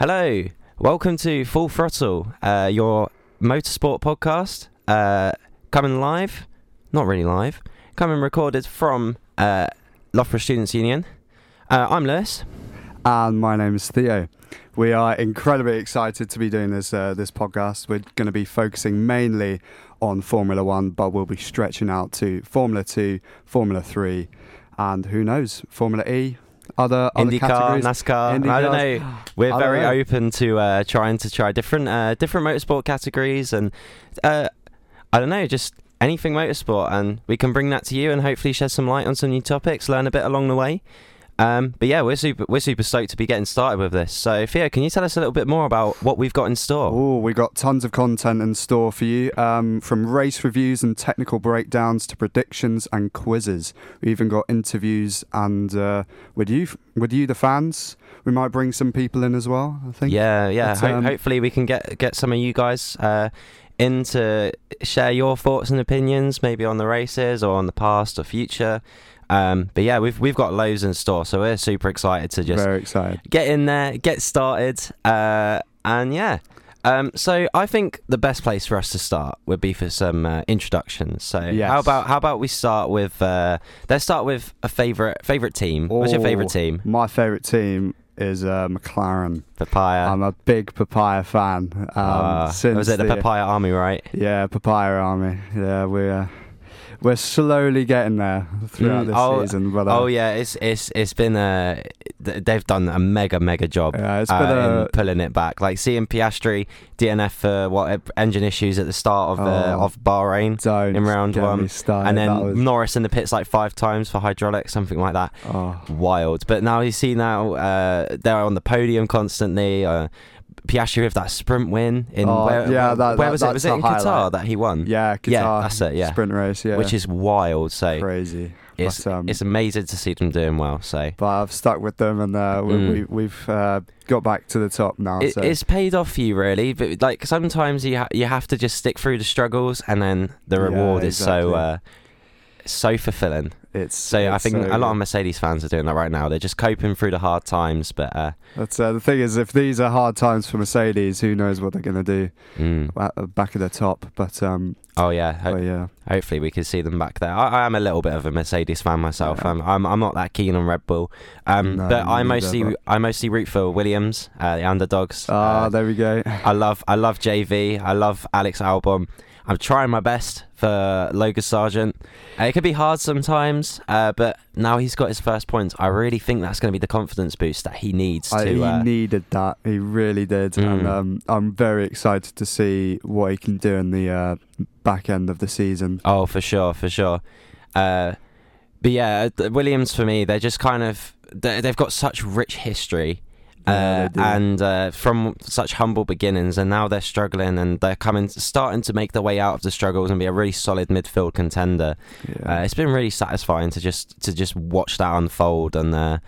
Hello, welcome to Full Throttle, uh, your motorsport podcast. Uh, coming live, not really live, coming recorded from uh, Loughborough Students' Union. Uh, I'm Lewis. and my name is Theo. We are incredibly excited to be doing this uh, this podcast. We're going to be focusing mainly on Formula One, but we'll be stretching out to Formula Two, Formula Three, and who knows, Formula E, other other IndyCar, categories. NASCAR. I don't know. We're don't very know. open to uh, trying to try different uh, different motorsport categories and uh, I don't know, just anything motorsport, and we can bring that to you and hopefully shed some light on some new topics, learn a bit along the way. Um, but yeah, we're super we're super stoked to be getting started with this. So Theo, can you tell us a little bit more about what we've got in store? Oh, we got tons of content in store for you, um, from race reviews and technical breakdowns to predictions and quizzes. We even got interviews, and uh, with you, with you, the fans, we might bring some people in as well. I think. Yeah, yeah. But, Ho- um, hopefully, we can get get some of you guys uh, in to share your thoughts and opinions, maybe on the races or on the past or future. Um, but yeah, we've we've got loads in store, so we're super excited to just Very excited. get in there, get started, uh, and yeah. Um, so I think the best place for us to start would be for some uh, introductions. So Yes. how about how about we start with uh, let's start with a favorite favorite team. What's your favorite Oh, team? My favourite team is uh, McLaren. Papaya. I'm a big Papaya fan. Um, Ah, since was it the, Papaya Army, right? Yeah, Papaya Army. Yeah, we're uh, we're slowly getting there throughout Mm, this oh, season. Uh, Oh yeah, it's it's it's been a they've done a mega mega job yeah, it's uh, been a in pulling it back. Like seeing Piastri DNF for what uh, engine issues at the start of uh, Oh. of Bahrain, in round one, and then was- Norris in the pits like five times for hydraulics, something like that. oh, Wild. But now you see now uh, they're on the podium constantly. Piastri with that sprint win in Oh, where, yeah, that- where that- was it? Was it in the Qatar that he won? yeah, Qatar Yeah, that's it, yeah. sprint race. Yeah, Which is wild. So crazy. it's but, um, it's amazing to see them doing well. So but I've stuck with them, and uh, we, Mm. we, we've uh, got back to the top now. it, so it's paid off for you really but like sometimes you ha- you have to just stick through the struggles and then the Yeah, reward is so uh so fulfilling it's so i think so a lot of mercedes fans are doing that right now they're just coping through the hard times but uh That's uh, the thing is, if these are hard times for Mercedes, who knows what they're going to do mm. at the back of the top. But um, oh yeah ho- but yeah, hopefully we can see them back there I, I am a little bit of a mercedes fan myself Yeah. um, I'm, I'm not that keen on red bull um No, but i mostly but- i mostly root for williams uh, the underdogs ah, Uh, there we go. I love I love JV. I love Alex Albon. I'm trying my best for Logan Sargent. Uh, it could be hard sometimes, uh, but now he's got his first points. I really think that's going to be the confidence boost that he needs I, to. he uh, needed that. He really did, and Mm. um, I'm very excited to see what he can do in the uh, back end of the season. oh, for sure, for sure. Uh, but yeah, uh, Williams for me, they're just kind of they've got such rich history. Yeah, uh, and uh, from such humble beginnings, and now they're struggling, and they're coming, starting to make their way out of the struggles and be a really solid midfield contender. Yeah. Uh, it's been really satisfying to just to just watch that unfold and uh,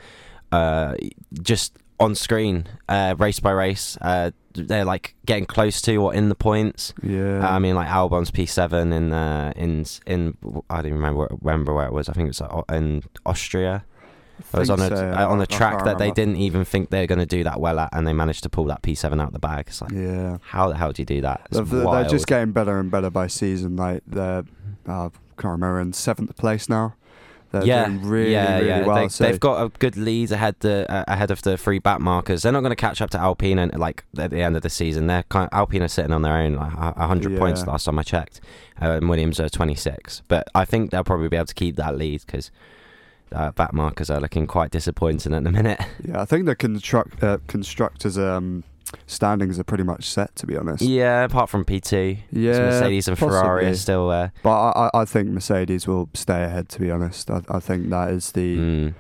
uh, just on screen, uh, race by race. Uh, they're like getting close to or in the points. yeah. I mean, like Albon's P seven in uh, in in I don't remember remember where it was. I think it was in Austria. It was on a so. on I- a I track that they didn't even think they were going to do that well at, and they managed to pull that P seven out of the bag. It's like, Yeah. how the hell do you do that? They're, just getting better and better by season. Like they're, uh, can't remember, in seventh place now. They're yeah, doing really, yeah, really yeah. well. they, so they've got a good lead ahead the uh, ahead of the three back markers. They're not going to catch up to Alpine and like at the end of the season. They're kind Alpine are sitting on their own, like a hundred points last time I checked. Uh, and Williams are twenty six, but I think they'll probably be able to keep that lead because. Uh, back markers are looking quite disappointing at the minute. yeah, I think the construct uh, constructors um, standings are pretty much set. To be honest. yeah, apart from P two, Yeah, Mercedes and Ferrari are still. there. But I, I, think Mercedes will stay ahead. To be honest, I, I think that is the mm,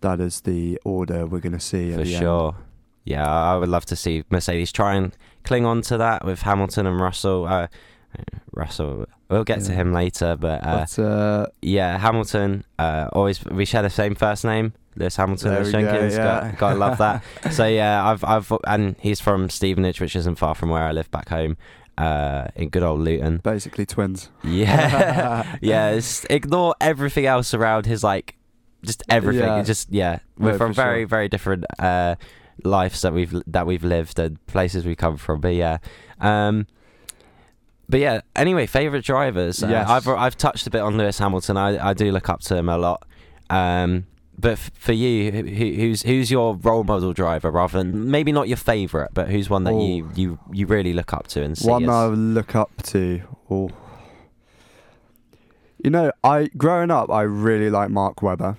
that is the order we're going to see at for the end. sure. Yeah, I would love to see Mercedes try and cling on to that with Hamilton and Russell. Uh, Russell, we'll get to him later, but, uh, But uh, yeah, Hamilton. Uh, always we share the same first name, Lewis Hamilton. Lewis we go, Jenkins. yeah. Got, gotta love that. so yeah, I've I've and he's from Stevenage, which isn't far from where I live back home. uh, in good old Luton. Basically twins. Yeah, yeah. Ignore everything else around his like, just everything. Yeah. Just yeah, we're No, from very sure. very different uh, lives that we've that we've lived and places we come from. But yeah, um, but yeah. Anyway, favorite drivers. Uh, Yes. I've I've touched a bit on Lewis Hamilton. I I do look up to him a lot. Um, but f- for you, who, who's who's your role model driver rather than maybe not your favorite, but who's one that you, you you really look up to and see? One as- I look up to. Oh. You know, I growing up, I really like Mark Webber.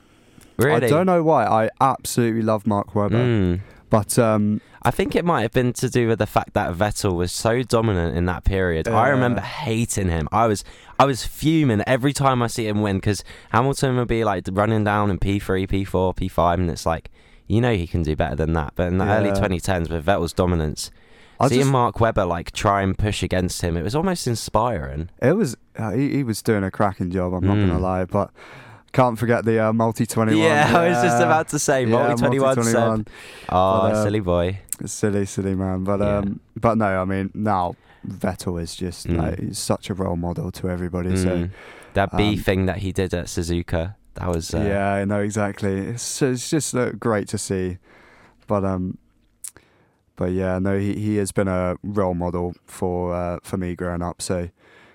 really? I don't know why. I absolutely love Mark Webber. Mm. But um, I think it might have been to do with the fact that Vettel was so dominant in that period. I remember hating him. I was I was fuming every time I see him win because Hamilton would be like running down in P3, P4, P5, and it's like you know he can do better than that. But in the early 2010s with Vettel's dominance, I seeing just, Mark Webber like try and push against him, it was almost inspiring. it was uh, he, he was doing a cracking job. I'm not Mm. gonna lie, but can't forget the uh, multi twenty one. Yeah, I was just about to say, multi 21 said, oh, But, uh, silly boy. Silly, silly man. But Yeah. um, but no, I mean now Vettel is just Mm. like he's such a role model to everybody. So Mm. that B um, thing that he did at Suzuka, that was uh, yeah, I know exactly. It's it's just uh, great to see, but um, but yeah, no, he he has been a role model for uh, for me growing up. So I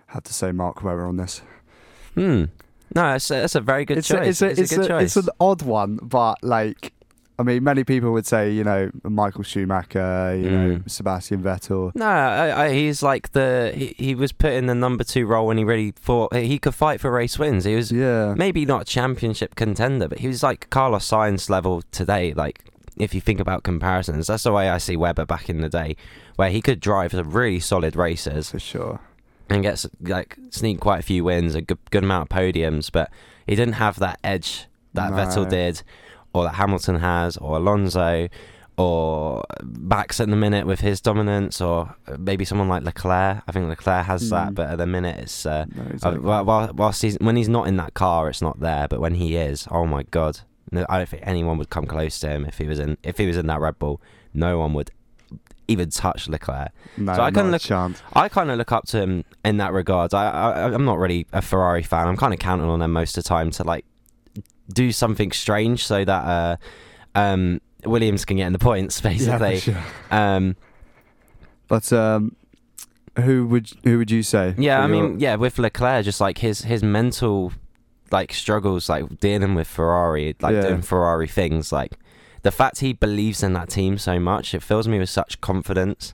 have to say Mark Webber on this. Hmm. No, it's a, it's a very good it's choice. A, it's a, it's, a good choice. it's an odd one, but like. I mean, many people would say, you know, Michael Schumacher, you know, Mm. Sebastian Vettel. no, I, I, he's like the he, he was put in the number two role when he really thought he could fight for race wins. He was Yeah. maybe not a championship contender, but he was like Carlos Sainz level today. Like if you think about comparisons, that's the way I see Webber back in the day, where he could drive some really solid races For sure. and get like sneak quite a few wins, a good good amount of podiums, but he didn't have that edge that No. Vettel did, or that Hamilton has, or Alonso, or Max at the minute with his dominance, or maybe someone like Leclerc. I think Leclerc has that, Mm. but at the minute it's. Uh, No, uh, exactly. while, while, whilst he's, when he's not in that car, it's not there. But when he is, oh my god! No, I don't think anyone would come close to him if he was in if he was in that Red Bull. No one would even touch Leclerc. no, so I not can a look- chance. I kind of look up to him in that regard. I, I I'm not really a Ferrari fan. I'm kind of counting on them most of the time to like do something strange so that uh, um, Williams can get in the points, Yeah, basically. for sure. um, But um, who would who would you say? yeah, I your- mean, yeah, with Leclerc, just like his his mental like struggles, like dealing with Ferrari, like Yeah. doing Ferrari things, like the fact he believes in that team so much, it fills me with such confidence.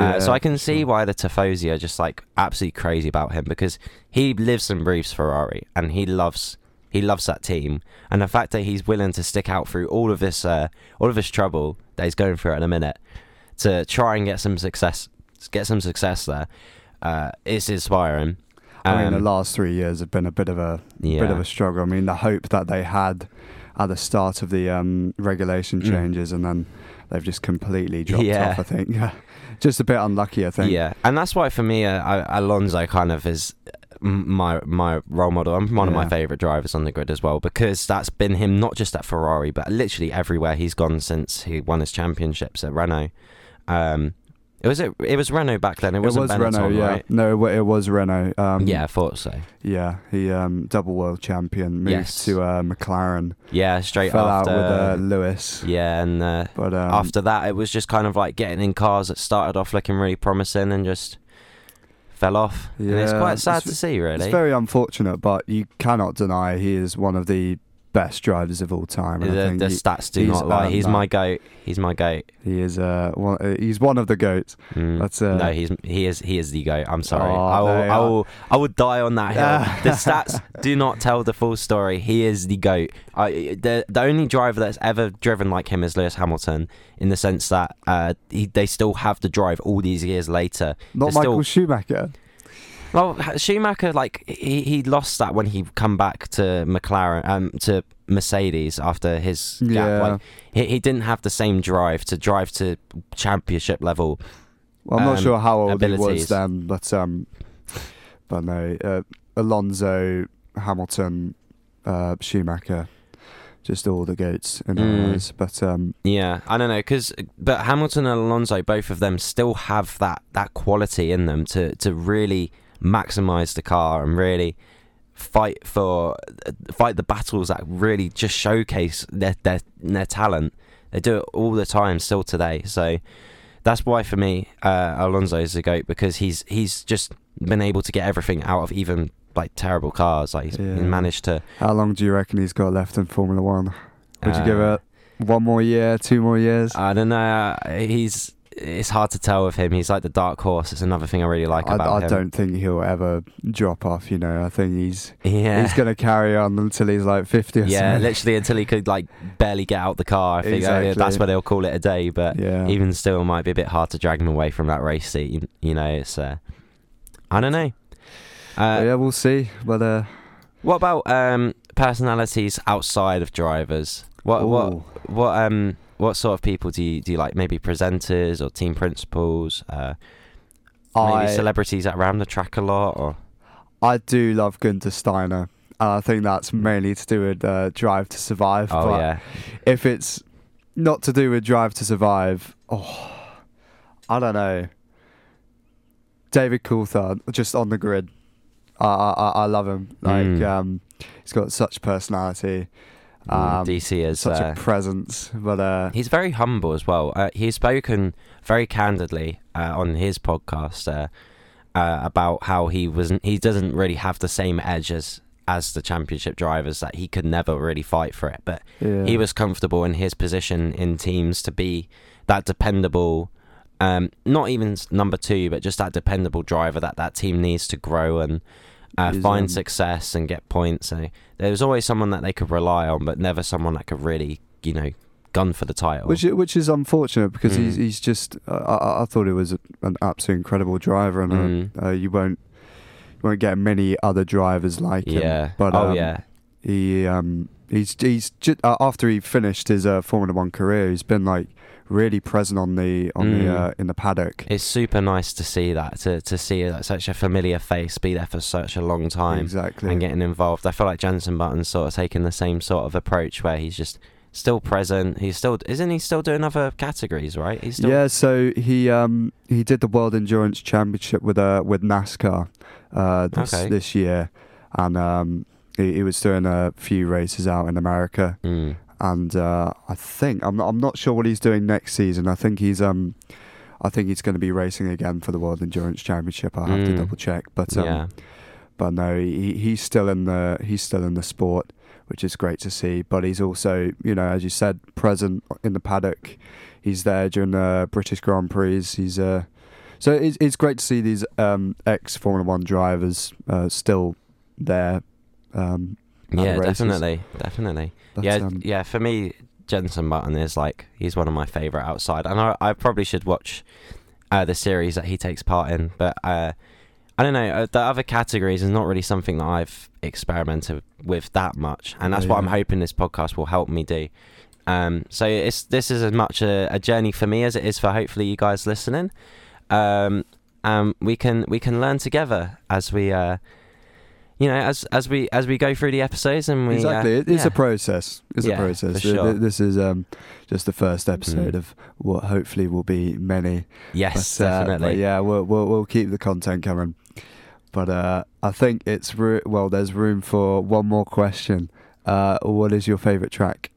Uh, so I can see sure. why the Tifosi are just like absolutely crazy about him because he lives and breathes Ferrari and he loves he loves that team and the fact that he's willing to stick out through all of this uh, all of this trouble that he's going through in a minute to try and get some success get some success there uh, is inspiring. I mean, the Um, last three years have been a bit of a yeah. bit of a struggle. I mean, the hope that they had at the start of the um, regulation Mm. changes, and then they've just completely dropped Yeah. off. I think, yeah, just a bit unlucky. I think. Yeah, and that's why for me, uh, Alonso kind of is my my role model. I'm one of my favorite drivers on the grid as well because that's been him not just at Ferrari, but literally everywhere he's gone since he won his championships at Renault. Um, it was it, it was Renault back then. It It wasn't was Benetton, Renault, yeah. right? No, it it was Renault. Um, yeah, I thought so. yeah. He um, double world champion, moved Yes. to uh, McLaren, Yeah, straight fell after. out with uh, Lewis. yeah, and uh, But um, after that, it was just kind of like getting in cars that started off looking really promising and just fell off. and it's quite sad it's- to see, really. it's very unfortunate, but you cannot deny he is one of the best drivers of all time. And I the think the he, stats do not lie. He's that. my goat. He's my goat. he is uh, one, uh, he's one of the goats. Mm. That's, uh, no, he's he is he is the goat. I'm sorry. Oh, I will I will I would die on that hill. the stats do not tell the full story. He is the goat. I, the the only driver that's ever driven like him is Lewis Hamilton, in the sense that uh, he, they still have the drive all these years later. Not They're Michael still- Schumacher. Well, Schumacher, like he, he lost that when he come back to McLaren, um, to Mercedes after his gap. Yeah. Like he, he didn't have the same drive to drive to championship level. Well, I'm not um, sure how old he was then, but um, but no, uh, Alonso, Hamilton, uh, Schumacher, just all the goats in Mm. eyes. But um, Yeah, I don't know, because but Hamilton and Alonso, both of them, still have that that quality in them to to really maximize the car and really fight for fight the battles that really just showcase their their their talent. They do it all the time, still today. So that's why for me, uh, Alonso is the goat because he's he's just been able to get everything out of even like terrible cars. Like he's, Yeah. managed to. How long do you reckon he's got left in Formula One? Would you give uh, it one more year, two more years? I don't know. uh, He's. It's hard to tell with him. He's like the dark horse. It's another thing I really like about I him. I don't think he'll ever drop off. You know, I think he's Yeah. he's gonna carry on until he's like fifty or yeah, something. literally until he could like barely get out the car. I think Exactly. that's where they'll call it a day. But yeah. even still, it might be a bit hard to drag him away from that race seat. You, you know, it's. Uh, I don't know. Uh, yeah, we'll see. But uh, What about um, personalities outside of drivers? What what what um what sort of people do you do you like? Maybe presenters or team principals? Uh, maybe I celebrities that around the track a lot, or I do love Guenther Steiner. And I think that's mainly to do with uh, Drive to Survive. oh but yeah, if it's not to do with Drive to Survive, oh, I don't know. David Coulthard, just on the grid. I I, I- love him. Like Mm. um, he's got such personality, um, DC is such uh, a presence. But uh, He's very humble as well. Uh, he's spoken very candidly uh, on his podcast uh, uh, about how he wasn't. He doesn't really have the same edge as as the championship drivers. That he could never really fight for it. But yeah. he was comfortable in his position in teams to be that dependable. Um, not even number two, but just that dependable driver that that team needs to grow and uh, He's, find um, success and get points. So there was always someone that they could rely on, but never someone that could really, you know, gun for the title. Which which is unfortunate because he's Mm. he's just uh, I, I- thought he was a, an absolute incredible driver and Mm. uh, uh, you won't you won't get many other drivers like him. yeah. But oh um, yeah. he um he's he's ju- uh, after he finished his uh, Formula One career, he's been like really present on the on Mm. the uh, in the paddock. It's super nice to see that to to see like, such a familiar face be there for such a long time exactly. and getting involved. I feel like Jensen Button's sort of taking the same sort of approach where he's just still present. He's still isn't he still doing other categories, right? He's still yeah, so he um he did the World Endurance Championship with uh with NASCAR uh this, Okay. this year, and um he, he was doing a few races out in America, Mm. And uh, I think I'm not, I'm not sure what he's doing next season. I think he's um I think he's going to be racing again for the World Endurance Championship. I have to Mm. double check, but um, yeah. but no, he, he's still in the he's still in the sport, which is great to see. But he's also, you know, as you said, present in the paddock. He's there during the British Grand Prix. He's uh, so it's, it's great to see these um, ex Formula One drivers uh, still there. Um, Yeah, definitely, definitely. but, yeah, um, yeah. For me, Jensen Button is like he's one of my favorite outside, and I, I probably should watch uh, the series that he takes part in. But uh, I don't know. Uh, the other categories is not really something that I've experimented with that much, and that's Oh, what I'm hoping this podcast will help me do. Um, so it's this is as much a, a journey for me as it is for hopefully you guys listening. Um, um, we can we can learn together as we. Uh, you know, as as we as we go through the episodes and we uh, exactly, it, it's yeah. a process. It's Yeah, a process. sure. This is um, just the first episode Mm. of what hopefully will be many. yes, But, uh, definitely. but yeah, we'll, we'll we'll keep the content coming. But uh, I think it's ru- well. There's room for one more question. Uh, what is your favorite track?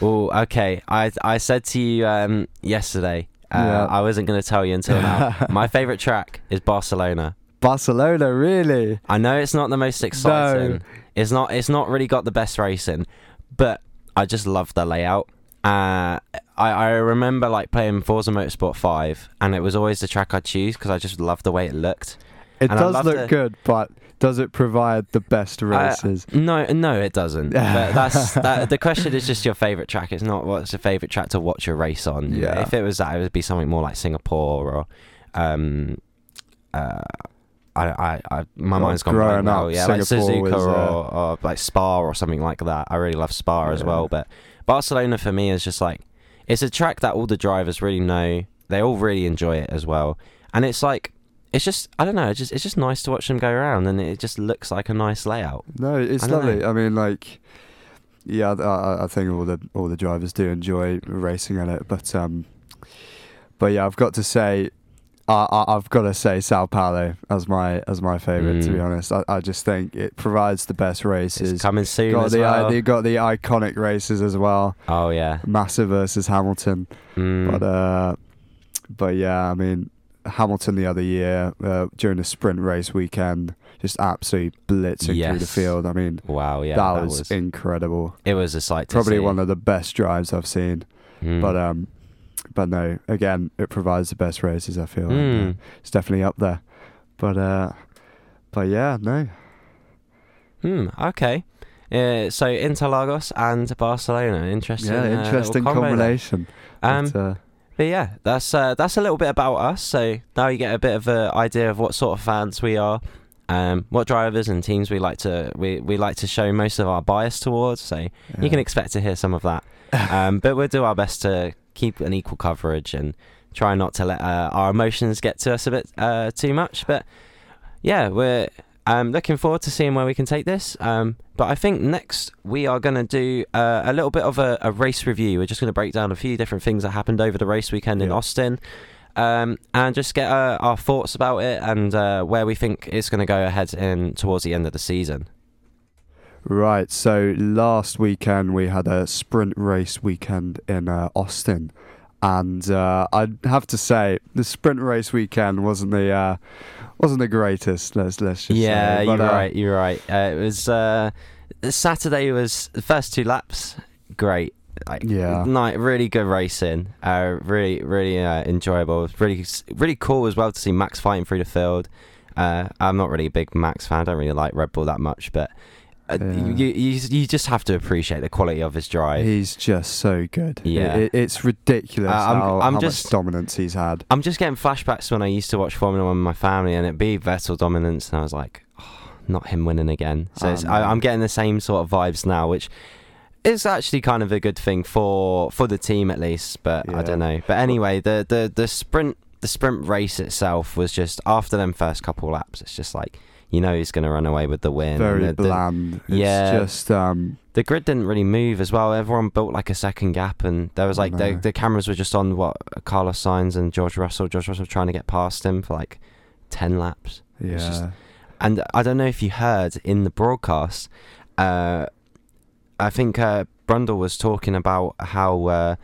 Oh, okay. I I said to you um, yesterday. Uh, Yeah. I wasn't going to tell you until now. My favorite track is Barcelona. Barcelona, really? I know it's not the most exciting. No. It's not. It's not really got the best racing, but I just love the layout. Uh, I I remember like playing Forza Motorsport Five, and it was always the track I'd choose because I just loved the way it looked. It And does look the- good, but does it provide the best races? No, no, it doesn't. but that's that, the question is just your favorite track. It's not what's your favorite track to watch a race on. Yeah. If it was that, it would be something more like Singapore or, um, uh, I, I, I my mind's gone blank now. Yeah, like Suzuka uh, or, or like Spa or something like that. I really love Spa as well. But Barcelona for me is just like it's a track that all the drivers really know. They all really enjoy it as well, and it's like. It's just I don't know. It's just it's just nice to watch them go around, and it just looks like a nice layout. No, it's I lovely. know. I mean, like, yeah, I, I- I think all the all the drivers do enjoy racing on it, but um, but yeah, I've got to say, I, I've got to say Sao Paulo as my as my favourite. To be Mm. honest, I, I just think it provides the best races. It's coming soon got as the well. you got the iconic races as well. oh yeah. Massa versus Hamilton. Mm. But uh, but yeah, I mean Hamilton the other year uh, during the sprint race weekend, just absolutely blitzing through the field. I mean, wow. Yeah. that, was, incredible. it was a sight to Probably see. one of the best drives I've seen. Mm. But um, but no, again, it provides the best races. I feel uh, Mm. it's definitely up there. But uh, but yeah, no, Hmm. Okay. Uh, so Interlagos and Barcelona. Interesting. yeah, uh, interesting combo combination. Um, but, uh, But yeah, that's uh, that's a little bit about us. So now you get a bit of an idea of what sort of fans we are, um, what drivers and teams we like to we, we like to show most of our bias towards. So you can expect to hear some of that. um, but we'll do our best to keep an equal coverage and try not to let uh, our emotions get to us a bit uh, too much. But yeah, we're um, looking forward to seeing where we can take this. Um, but I think next we are going to do uh, a little bit of a, a race review. We're just going to break down a few different things that happened over the race weekend in Austin. Um, and just get uh, our thoughts about it and uh, where we think it's going to go ahead in towards the end of the season. Right. So last weekend we had a sprint race weekend in uh, Austin, and uh, I'd have to say the sprint race weekend wasn't the uh, wasn't the greatest. Let's let's just yeah, say. you're uh, right. You're right. Uh, it was uh, Saturday was the first two laps. Great. Like, Yeah. night, really good racing. Uh, really, really uh, enjoyable. It was really, really cool as well to see Max fighting through the field. Uh, I'm not really a big Max fan. I don't really like Red Bull that much, but uh, Yeah. you, you you just have to appreciate the quality of his drive. He's just so good. Yeah. it- it's ridiculous Uh, I'm- how, I'm how just- much dominance he's had. I'm just getting flashbacks when I used to watch Formula One with my family, and it'd be Vettel dominance, and I was like, oh, not him winning again. So Oh, it's, I, I'm getting the same sort of vibes now, which is actually kind of a good thing for for the team at least. But I don't know. But anyway, the the the sprint the sprint race itself was just after them first couple laps. It's just like you know he's going to run away with the win. Very the, the, bland. It's yeah. just um, the grid didn't really move as well. Everyone built like a second gap, and there was like the, the cameras were just on what Carlos Sainz and George Russell. George Russell trying to get past him for like ten laps. yeah. Just- And I don't know if you heard in the broadcast. Uh, I think uh, Brundle was talking about how uh,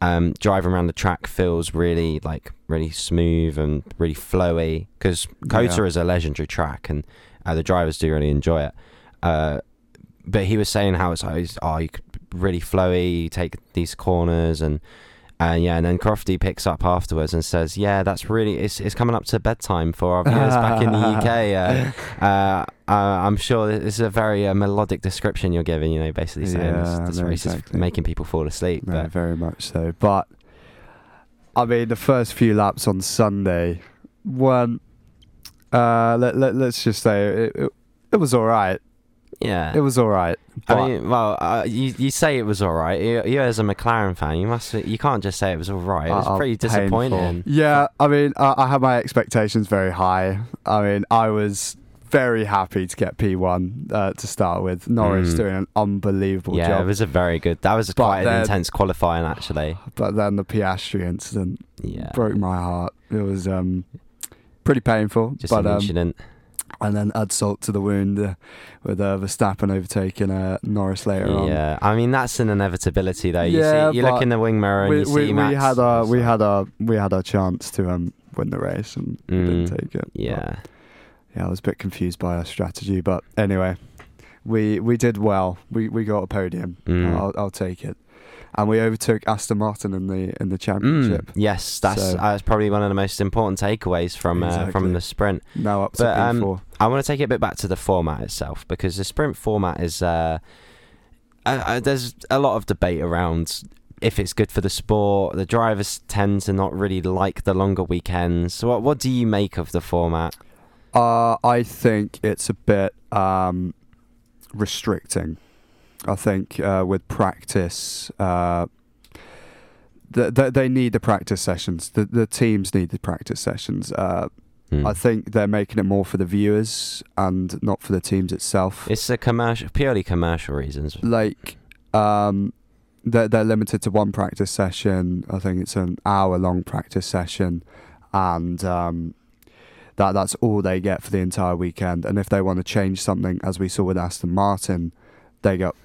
um, driving around the track feels really like really smooth and really flowy because COTA Yeah. is a legendary track and uh, the drivers do really enjoy it. Uh, but he was saying how it's like, oh, you could really flowy, you take these corners and. Uh, yeah, and then Crofty picks up afterwards and says, "Yeah, that's really it's, it's coming up to bedtime for our viewers back in the UK. Uh, uh, uh, I'm sure this is a very uh, melodic description you're giving. You know, basically saying Yeah, this, this no, race exactly. is making people fall asleep. No, but very much so. But I mean, the first few laps on Sunday weren't. Uh, let, let let's just say it, it, it was all right. Yeah, It was all right. I mean, well, uh, you you say it was all right. You, you as a McLaren fan, you must you can't just say it was all right. It was uh, pretty painful. disappointing. Yeah, I mean, I, I had my expectations very high. I mean, I was very happy to get P1 uh, to start with. Norris Mm. doing an unbelievable Yeah, job. it was a very good. That was But quite an intense qualifying, actually. but then the Piastri incident Yeah, broke my heart. It was um, pretty painful. just but an um, incident. And then add salt to the wound uh, with uh, Verstappen overtaking uh, Norris later on. Yeah, I mean that's an inevitability though. You Yeah, see, you look in the wing mirror and we, you see we, we had our we had our we had our chance to um win the race and we didn't Mm, take it. But, Yeah, yeah, I was a bit confused by our strategy, but anyway, we we did well. We we got a podium. Mm. I'll, I'll take it, and we overtook Aston Martin in the in the Mm, championship. yes, that's So- that's probably one of the most important takeaways from uh, from the sprint. Now up to But, um, P4. I want to take it a bit back to the format itself because the sprint format is uh, uh, uh, there's a lot of debate around if it's good for the sport. The drivers tend to not really like the longer weekends. So what what do you make of the format? Uh, I think it's a bit um, restricting. I think uh, with practice, uh, th- th- they need the practice sessions. The the teams need the practice sessions. Uh, Hmm. I think they're making it more for the viewers and not for the teams itself. It's a commercial, purely commercial reasons. like um, they're they're limited to one practice session. I think it's an hour long practice session, and um, that that's all they get for the entire weekend. And if they want to change something, as we saw with Aston Martin, they got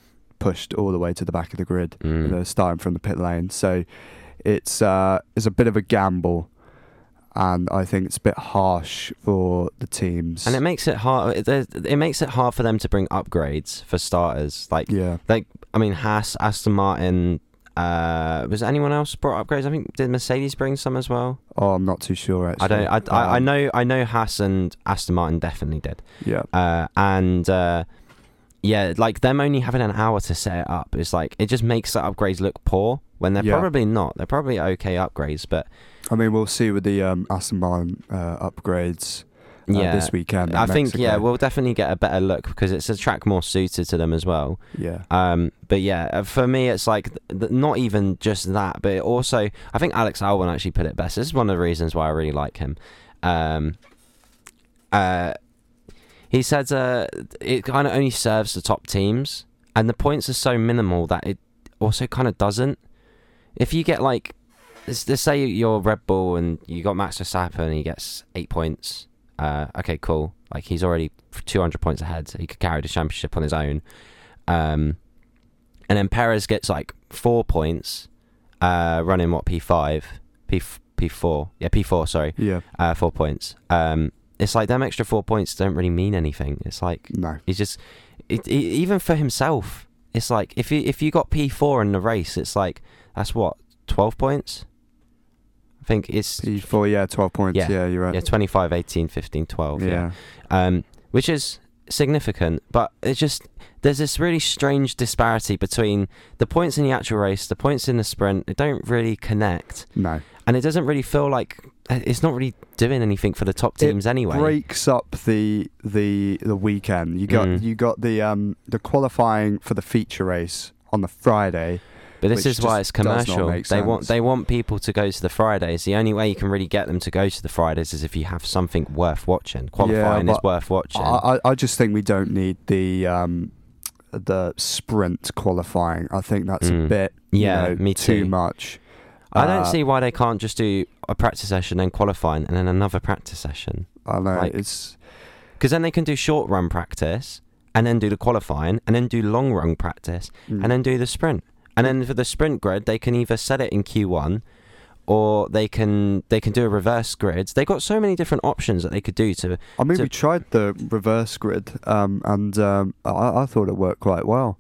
pushed all the way to the back of the grid, Mm. starting from the pit lane. So it's uh, it's a bit of a gamble, and I think it's a bit harsh for the teams. And it makes it hard. It, makes it hard for them to bring upgrades for starters. Like, yeah, like I mean, Haas, Aston Martin. Uh, was anyone else brought upgrades? I think did Mercedes bring some as well? oh, I'm not too sure actually. I don't. I, I, I Um, know. I know Haas and Aston Martin definitely did. Yeah, Uh, and uh, yeah, like them only having an hour to set it up is like it just makes the upgrades look poor when they're Yeah. probably not. They're probably okay upgrades, but I mean we'll see with the um, Aston Martin uh, upgrades uh, yeah, this weekend. I think yeah, we'll definitely get a better look because it's a track more suited to them as well. yeah, Um, but yeah, uh, for me, it's like th- th- not even just that, but it also I think Alex Albon actually put it best. This is one of the reasons why I really like him. Um, uh, he said uh, it kind of only serves the top teams, and the points are so minimal that it also kind of doesn't. If you get like, let's, say you're Red Bull and you got Max Verstappen and he gets eight points. Uh, okay, cool. Like he's already 200 points ahead. So he could carry the championship on his own. Um, and then Perez gets like four points, uh, running what P5, P P4, yeah P4, sorry, yeah. uh, four points. Um, it's like them extra four points don't really mean anything. It's like No, he's just, it, it, even for himself, it's like if you if you got P4 in the race, it's like that's what 12 points. I think it's P4, yeah, 12 points. Yeah. Yeah, you're right. yeah 25, 18, 15, 12. yeah yeah. um, which is significant. But it's just there's this really strange disparity between the points in the actual race, the points in the sprint. They don't really connect, No. And it doesn't really feel like it's not really doing anything for the top It teams anyway. breaks up the the the weekend. You got Mm. you got the um the qualifying for the feature race on the Friday. But this is why it's commercial. They want they want people to go to the Fridays. The only way you can really get them to go to the Fridays is if you have something worth watching. Qualifying is worth watching. I, I just think we don't need the um the sprint qualifying. I think that's Mm. a bit you Yeah, know, me too too. much. I don't Uh, see why they can't just do a practice session, then qualifying, and then another practice session. I know like- it's Because then they can do short run practice, and then do the qualifying, and then do long run practice, mm, and then do the sprint. And then for the sprint grid, they can either set it in Q1, or they can they can do a reverse grid. They've got so many different options that they could do to. I mean, to- we tried the reverse grid, um, and um, I, I thought it worked quite well.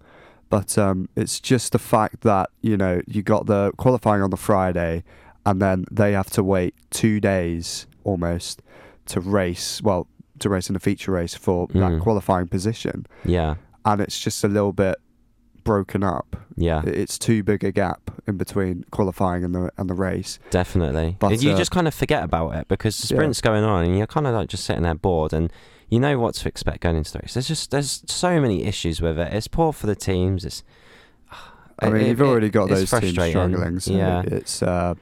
But um, it's just the fact that you know you got the qualifying on the Friday, and then they have to wait two days almost to race. Well, to race in a feature race for Mm. that qualifying position, Yeah, and it's just a little bit broken up. yeah, It's too big a gap in between qualifying and the and the race. definitely. But, you uh, just kind of forget about it because the Yeah. sprint's going on, and you're kind of like just sitting there bored, and you know what to expect going into the race. There's just there's so many issues with it. It's poor for the teams. It's I mean, it- you've it- already got those teams struggling. So yeah, it's uh,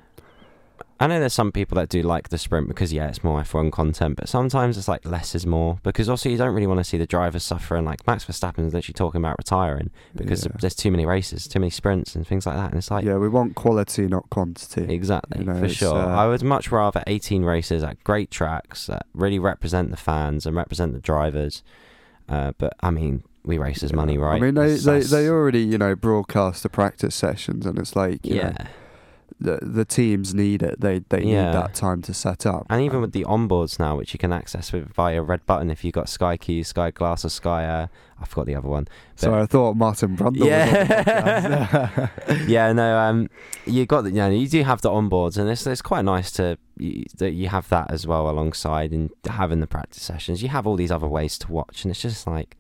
I know there's some people that do like the sprint because yeah, it's more F1 content, but sometimes it's like less is more because also you don't really want to see the drivers suffer and like Max Verstappen's literally talking about retiring because yeah. there's too many races, too many sprints and things like that, and it's like yeah, we want quality, not quantity. exactly you know, for sure. uh, I would much rather 18 races at great tracks that really represent the fans and represent the drivers. Uh, but I mean, we race as money, right? I mean, they, they, that's- they already, you know, broadcast the practice sessions, and it's like, yeah. know, the the teams need it. They they Yeah. need that time to set up. And even with the onboards now, which you can access with via a red button if you've got Sky Q, Sky Glass, or Sky. Uh, I forgot the other one. so I thought Martin Brundle. Yeah. Was on yeah, no, um, you got the, you know, you do have the onboards, and it's it's quite nice to you, that you have that as well alongside and having the practice sessions. You have all these other ways to watch, and it's just like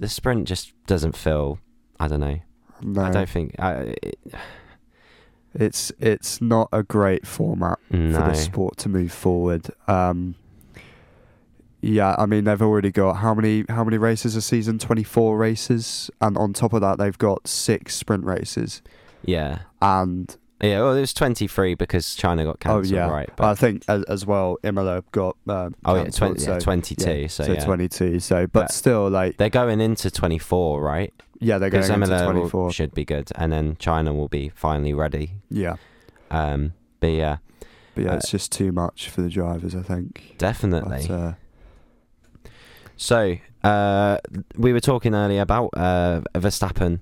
the sprint just doesn't feel. I don't know. no, I don't think. I, it, it's it's not a great format for the sport to move forward. Um, yeah, I mean they've already got how many how many races a season? Twenty four races, and on top of that they've got six sprint races. Yeah. And Yeah. Well, it was twenty three because China got oh cancelled, yeah, right? But I think as, as well Imola got um, oh yeah, cancelled, 20, yeah, so- 22. yeah, so, so yeah. 22. So, but, But- still, like, They're going into 24, right? yeah, they're going Because into Imola will- 24. should be good, and then China will be finally ready. Yeah, Um, but yeah, But yeah, Uh, it's just too much for the drivers, I think. Definitely. But, uh, So, uh, we were talking earlier about uh, Verstappen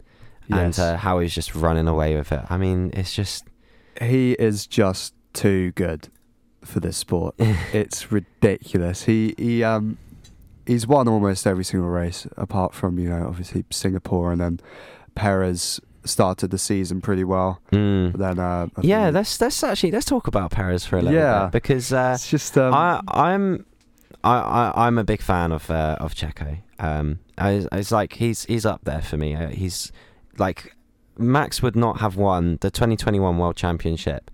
and yes. uh, how he's just running away with it. I mean, it's just. He is just too good for this sport. it's ridiculous. He he um he's won almost every single race apart from you know obviously Singapore and then Perez started the season pretty well. Mm. Then uh, Yeah, let's let's actually let's talk about Perez for a little Yeah. bit because uh, it's just um, I I'm I, I I'm a big fan of uh, of Checo. Um, I, it's like he's he's up there for me. Uh, he's like Max would not have won the 2021 World Championship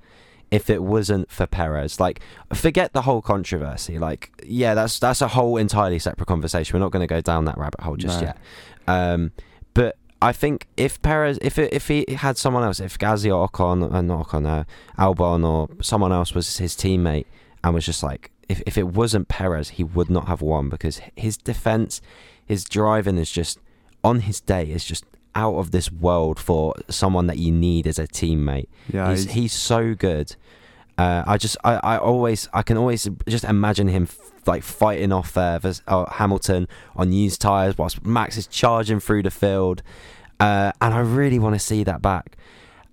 if it wasn't for Perez. Like, forget the whole controversy. Like, yeah, that's that's a whole entirely separate conversation. We're not going to go down that rabbit hole just No. yet. Um, but I think if Perez, if it, if he had someone else, if Gazzy or Ocon, uh, not Ocon, uh, Albon or someone else was his teammate and was just like, if if it wasn't Perez, he would not have won because his defense, his driving is just on his day is just out of this world for someone that you need as a teammate. yeah he's, he's, he's so good. Uh, I just, I, I always, I can always just imagine him f- like fighting off uh, Vers- uh, Hamilton on used tires whilst Max is charging through the field, uh, and I really want to see that back.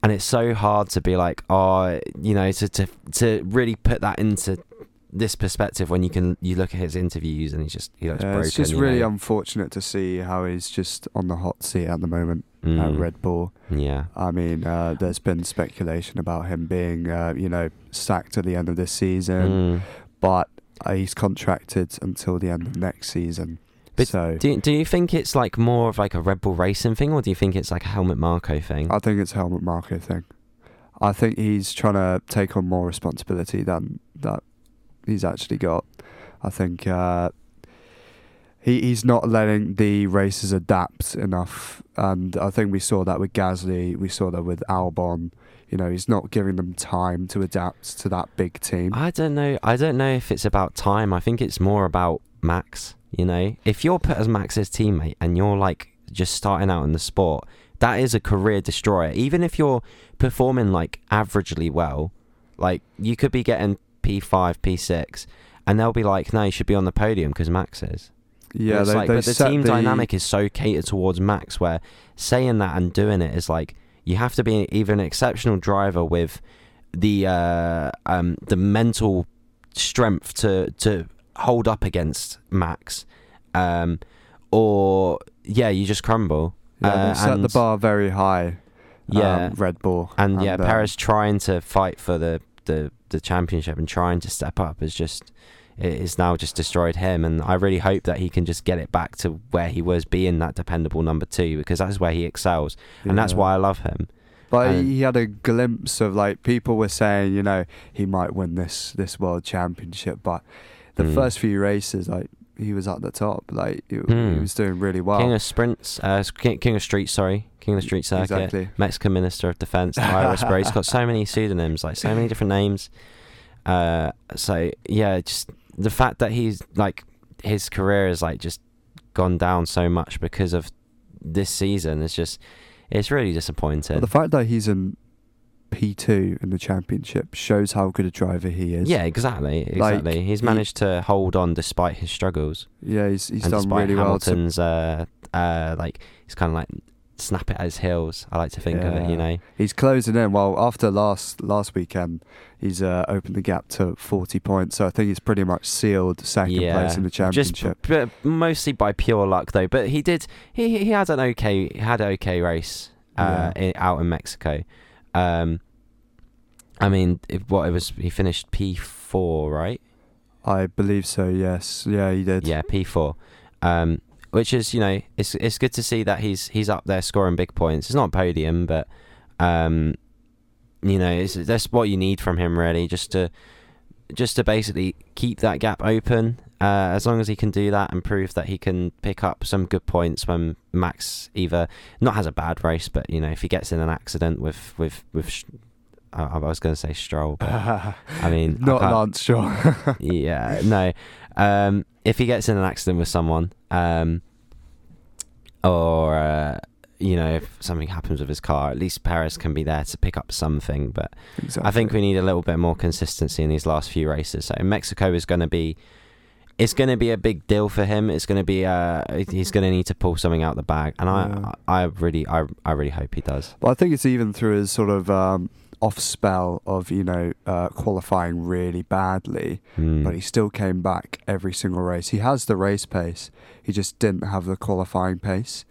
And it's so hard to be like, oh, you know, to to to really put that into this perspective when you can you look at his interviews and he's just he looks uh, broken. it's just really know? unfortunate to see how he's just on the hot seat at the moment at Mm, Red Bull. Yeah. I mean, uh, there's been speculation about him being, uh, you know, sacked at the end of this season, Mm. but uh, he's contracted until the end of next season. But so Do do you think it's like more of like a Red Bull racing thing, or do you think it's like a Helmut Marko thing? I think it's Helmut Marko thing. I think he's trying to take on more responsibility than that he's actually got. I think uh, he he's not letting the racers adapt enough, and I think we saw that with Gasly. We saw that with Albon. You know, he's not giving them time to adapt to that big team. I don't know. I don't know if it's about time. I think it's more about Max. You know, if you're put as Max's teammate and you're like just starting out in the sport, that is a career destroyer. Even if you're performing like averagely well, like you could be getting P5, P6, and they'll be like, no, you should be on the podium because Max is. Yeah, they, like, they but the team the, dynamic is so catered towards Max, where saying that and doing it is like you have to be either an exceptional driver with the uh, um, the mental strength to to hold up against Max, um, or yeah, you just crumble. Yeah, uh, set the bar very high. Yeah, um, Red Bull, and yeah, um, Perez trying to fight for the, the, the championship and trying to step up is just it is now just destroyed him. And I really hope that he can just get it back to where he was, being that dependable number two, because that's where he excels, and that's why I love him. But And- he had a glimpse of like people were saying, you know, he might win this this world championship. But the Mm. first few races, like he was at the top, like he, he Hmm. was doing really well. King of sprints, uh, King, King of streets, sorry, King of the street circuit, Exactly. Mexican Minister of Defense, Iris Bro. He's got so many pseudonyms, like so many different names. Uh, so yeah, just the fact that he's like his career has like just gone down so much because of this season is just it's really disappointing. But the fact that he's in P two in the championship shows how good a driver he is. yeah, exactly, Like, exactly. he's he- managed to hold on despite his struggles yeah, he's he's and done despite really well. Hamilton's uh, uh, like he's kind of like snap it at his heels. I like to think of it, you know. he's closing in. Well, after last last weekend, he's uh, opened the gap to forty points. So I think he's pretty much sealed second place in the Just championship. b- mostly by pure luck though. But he did. He he had an okay. Had an okay race uh, i out in Mexico. Um, I mean, it, what it was. He finished P four, right? I believe so. Yes. Yeah, he did. Yeah, P four. Um, which is you know it's it's good to see that he's he's up there scoring big points. It's not a podium, but um, you know it's, that's what you need from him really, just to just to basically keep that gap open. Uh, as long as he can do that and prove that he can pick up some good points when Max either not has a bad race, but you know if he gets in an accident with with with. Sh- I I was going to say Stroll, but I mean Not can't- Lance Stroll. yeah, no. Um, if he gets in an accident with someone, um, or uh, you know, if something happens with his car, at least Perez can be there to pick up something. But Exactly. I think we need a little bit more consistency in these last few races. So Mexico is going to be, it's going to be a big deal for him. It's going to be, uh, he's going to need to pull something out of the bag, and Yeah. I, I really, I, I really hope he does. But I think it's even through his sort of um, off spell of you know uh, qualifying really badly, Mm. but he still came back every single race. He has the race pace. He just didn't have the qualifying pace.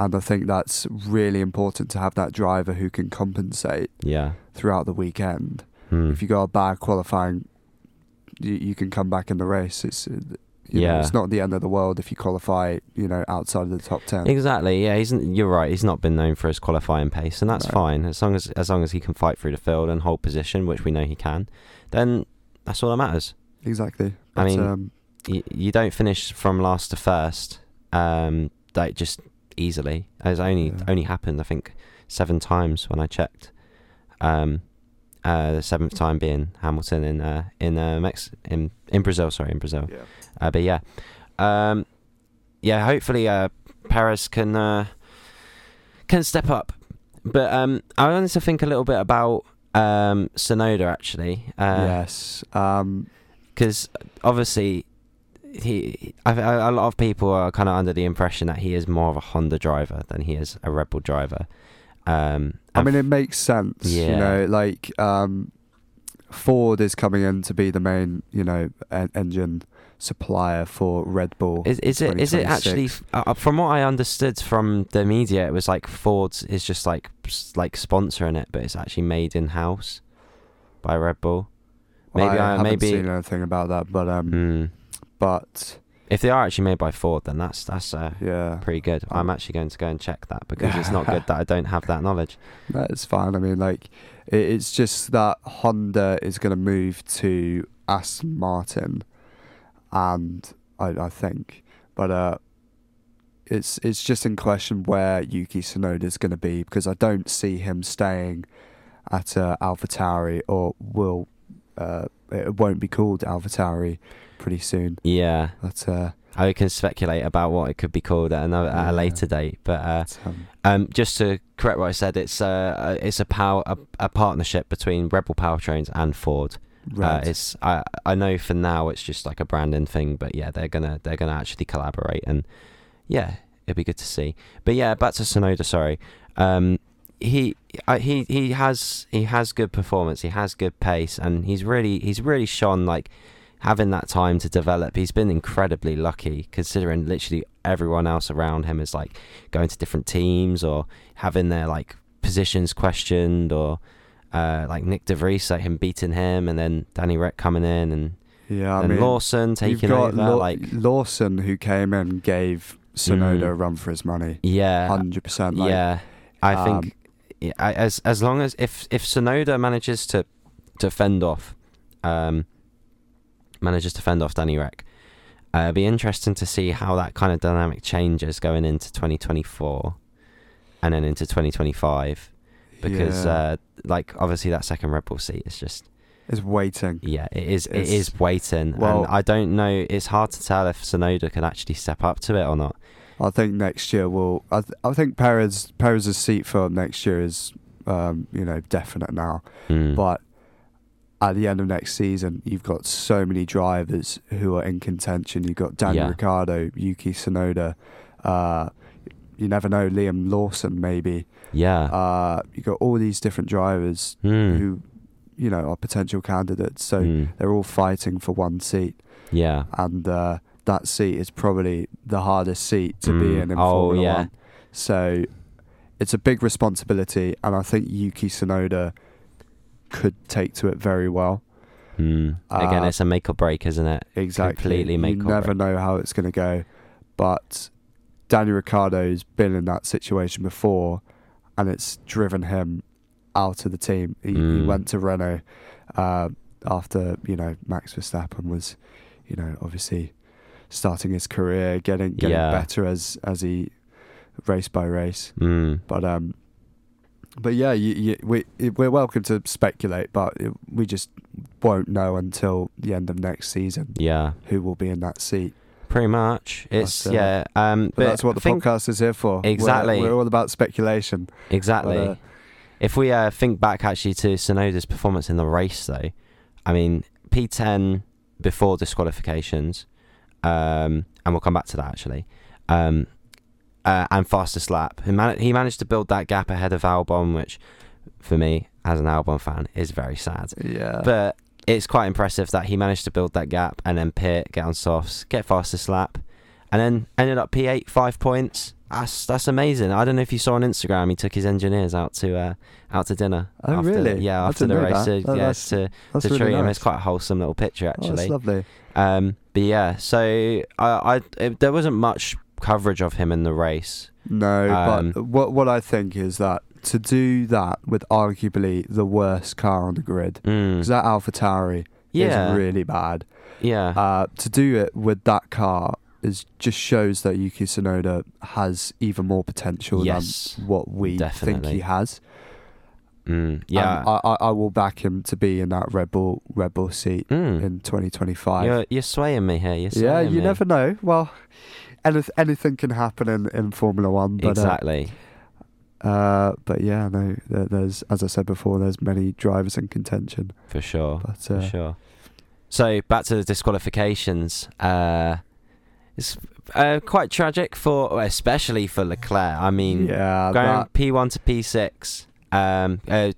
And I think that's really important to have that driver who can compensate yeah. throughout the weekend. Mm. If you got a bad qualifying, you, you can come back in the race. It's you know, Yeah. it's not the end of the world if you qualify, you know, outside of the top ten. Exactly. Yeah, he's. You're right. He's not been known for his qualifying pace, and that's No. fine as long as as long as he can fight through the field and hold position, which we know he can. Then that's all that matters. Exactly. I mean, um, You, you don't finish from last to first, um, like just easily. It's only Yeah. only happened, I think, seven times when I checked. Um, uh, the seventh time being Hamilton in uh, in uh, Mex in in Brazil. Sorry, in Brazil. yeah. Uh, but yeah, um, yeah. Hopefully, uh, Perez can uh, can step up. But um, I wanted to think a little bit about um, Tsunoda actually, yes. Um, because obviously he, I, I, a lot of people are kind of under the impression that he is more of a Honda driver than he is a Red Bull driver. Um, I mean, it makes sense. You know, like um, Ford is coming in to be the main, you know, en- engine supplier for Red Bull. Is, is it is it actually uh, from what I understood from the media? It was like Ford is just like like sponsoring it, but it's actually made in house by Red Bull. Well, maybe I I- haven't maybe- seen anything about that, but um, Mm. but If they are actually made by Ford, then that's that's uh, yeah, pretty good. I'm Um, actually going to go and check that because it's not good that I don't have that knowledge. that's fine. I mean, like, it, it's just that Honda is going to move to Aston Martin, and I, I think, but uh, it's it's just in question where Yuki Tsunoda is going to be because I don't see him staying at uh, AlphaTauri or will uh, it won't be called AlphaTauri pretty soon. Yeah, But uh, I can speculate about what it could be called at another at Yeah. a later date, but. Uh, um, Um, just to correct what I said, it's uh, it's a power a, a partnership between Red Bull Powertrains and Ford. Uh, it's I I know for now it's just like a branding thing, but yeah, they're gonna they're gonna actually collaborate, and yeah, it'd be good to see. But yeah, back to Tsunoda. Sorry, um, he he he has he has good performance, he has good pace, and he's really he's really shone like having that time to develop. He's been incredibly lucky considering literally everyone else around him is like going to different teams or having their like positions questioned or. Uh, like Nyck de Vries, like him beating him, and then Danny Rick coming in, and yeah, I and mean, Lawson taking over. Law- like, Lawson who came in gave Tsunoda Mm. a run for his money, yeah, hundred percent. Yeah. I um, think yeah, I- as as long as if if Tsunoda manages to to fend off, um, manages to fend off Danny Rick, uh, it'd be interesting to see how that kind of dynamic changes going into 2024, and then into 2025. Because yeah, uh, like obviously that second Red Bull seat is just is waiting. yeah it is it It's- waiting well- and I don't know it's hard to tell if Tsunoda can actually step up to it or not. I think next year will. I, th- I think Perez Perez's seat for next year is, um, you know, definite now. Mm. But at the end of next season, you've got so many drivers who are in contention. You've got Daniel Yeah. Ricciardo, Yuki Tsunoda. Uh, you never know, Liam Lawson maybe. Yeah. Uh, you got all these different drivers Mm. who, you know, are potential candidates. So Mm. they're all fighting for one seat, Yeah. and uh, that seat is probably the hardest seat to be Mm. in in Oh, Formula yeah. One. So it's a big responsibility, and I think Yuki Tsunoda could take to it very well. Mm. Again, Uh, it's a make or break, isn't it? Exactly. Completely make you or never break. know how it's going to go, but Daniel Ricciardo's been in that situation before, and it's driven him out of the team. He, he Mm. went to Renault uh, after you know Max Verstappen was, you know, obviously starting his career, getting getting Yeah. better as as he race by race. Mm. But um, but yeah, you, you, we we're welcome to speculate, but we just won't know until the end of next season Yeah. who will be in that seat. Pretty much. It's yeah. Um, But, but that's what the think podcast is here for. We're- Exactly. We're, all about speculation. exactly. But, uh, if we uh, think back actually to Tsunoda's performance in the race, though, I mean P10 before disqualifications, um, and we'll come back to that actually. Um, uh, and fastest lap. He, man- he managed to build that gap ahead of Albon, which for me, as an Albon fan, is very sad. yeah. But it's quite impressive that he managed to build that gap and then pit, get on softs, get fastest lap, and then ended up P8, five points. That's that's amazing. I don't know if you saw on Instagram, he took his engineers out to uh, out to dinner. Oh, after, really? Yeah, after the race. that. To, Oh, yeah, that's- to, that's to really treat him. It's quite a wholesome little picture Oh, actually. that's lovely. Um, but yeah, so I, I it, there wasn't much coverage of him in the race. No, Um, but what what I think is that to do that with arguably the worst car on the grid, Mm. because that AlphaTauri Yeah, is really bad. yeah, Uh, to do it with that car is just shows that Yuki Tsunoda has even more potential Yes, than what we think he has. mm, yeah. I, I, I will back him to be in that Red Bull Red Bull seat Mm. in 2025. You're you're swaying me here. You're yeah, you me. never know. Well, anyth- anything can happen in, in Formula One. But, uh, exactly. Uh, but yeah, no, there, there's as I said before, there's many drivers in contention. For sure. But For uh, sure. So back to the disqualifications. Uh, it's uh, quite tragic for, especially for Leclerc. I mean, yeah, going that, P1 to P6. Um, uh,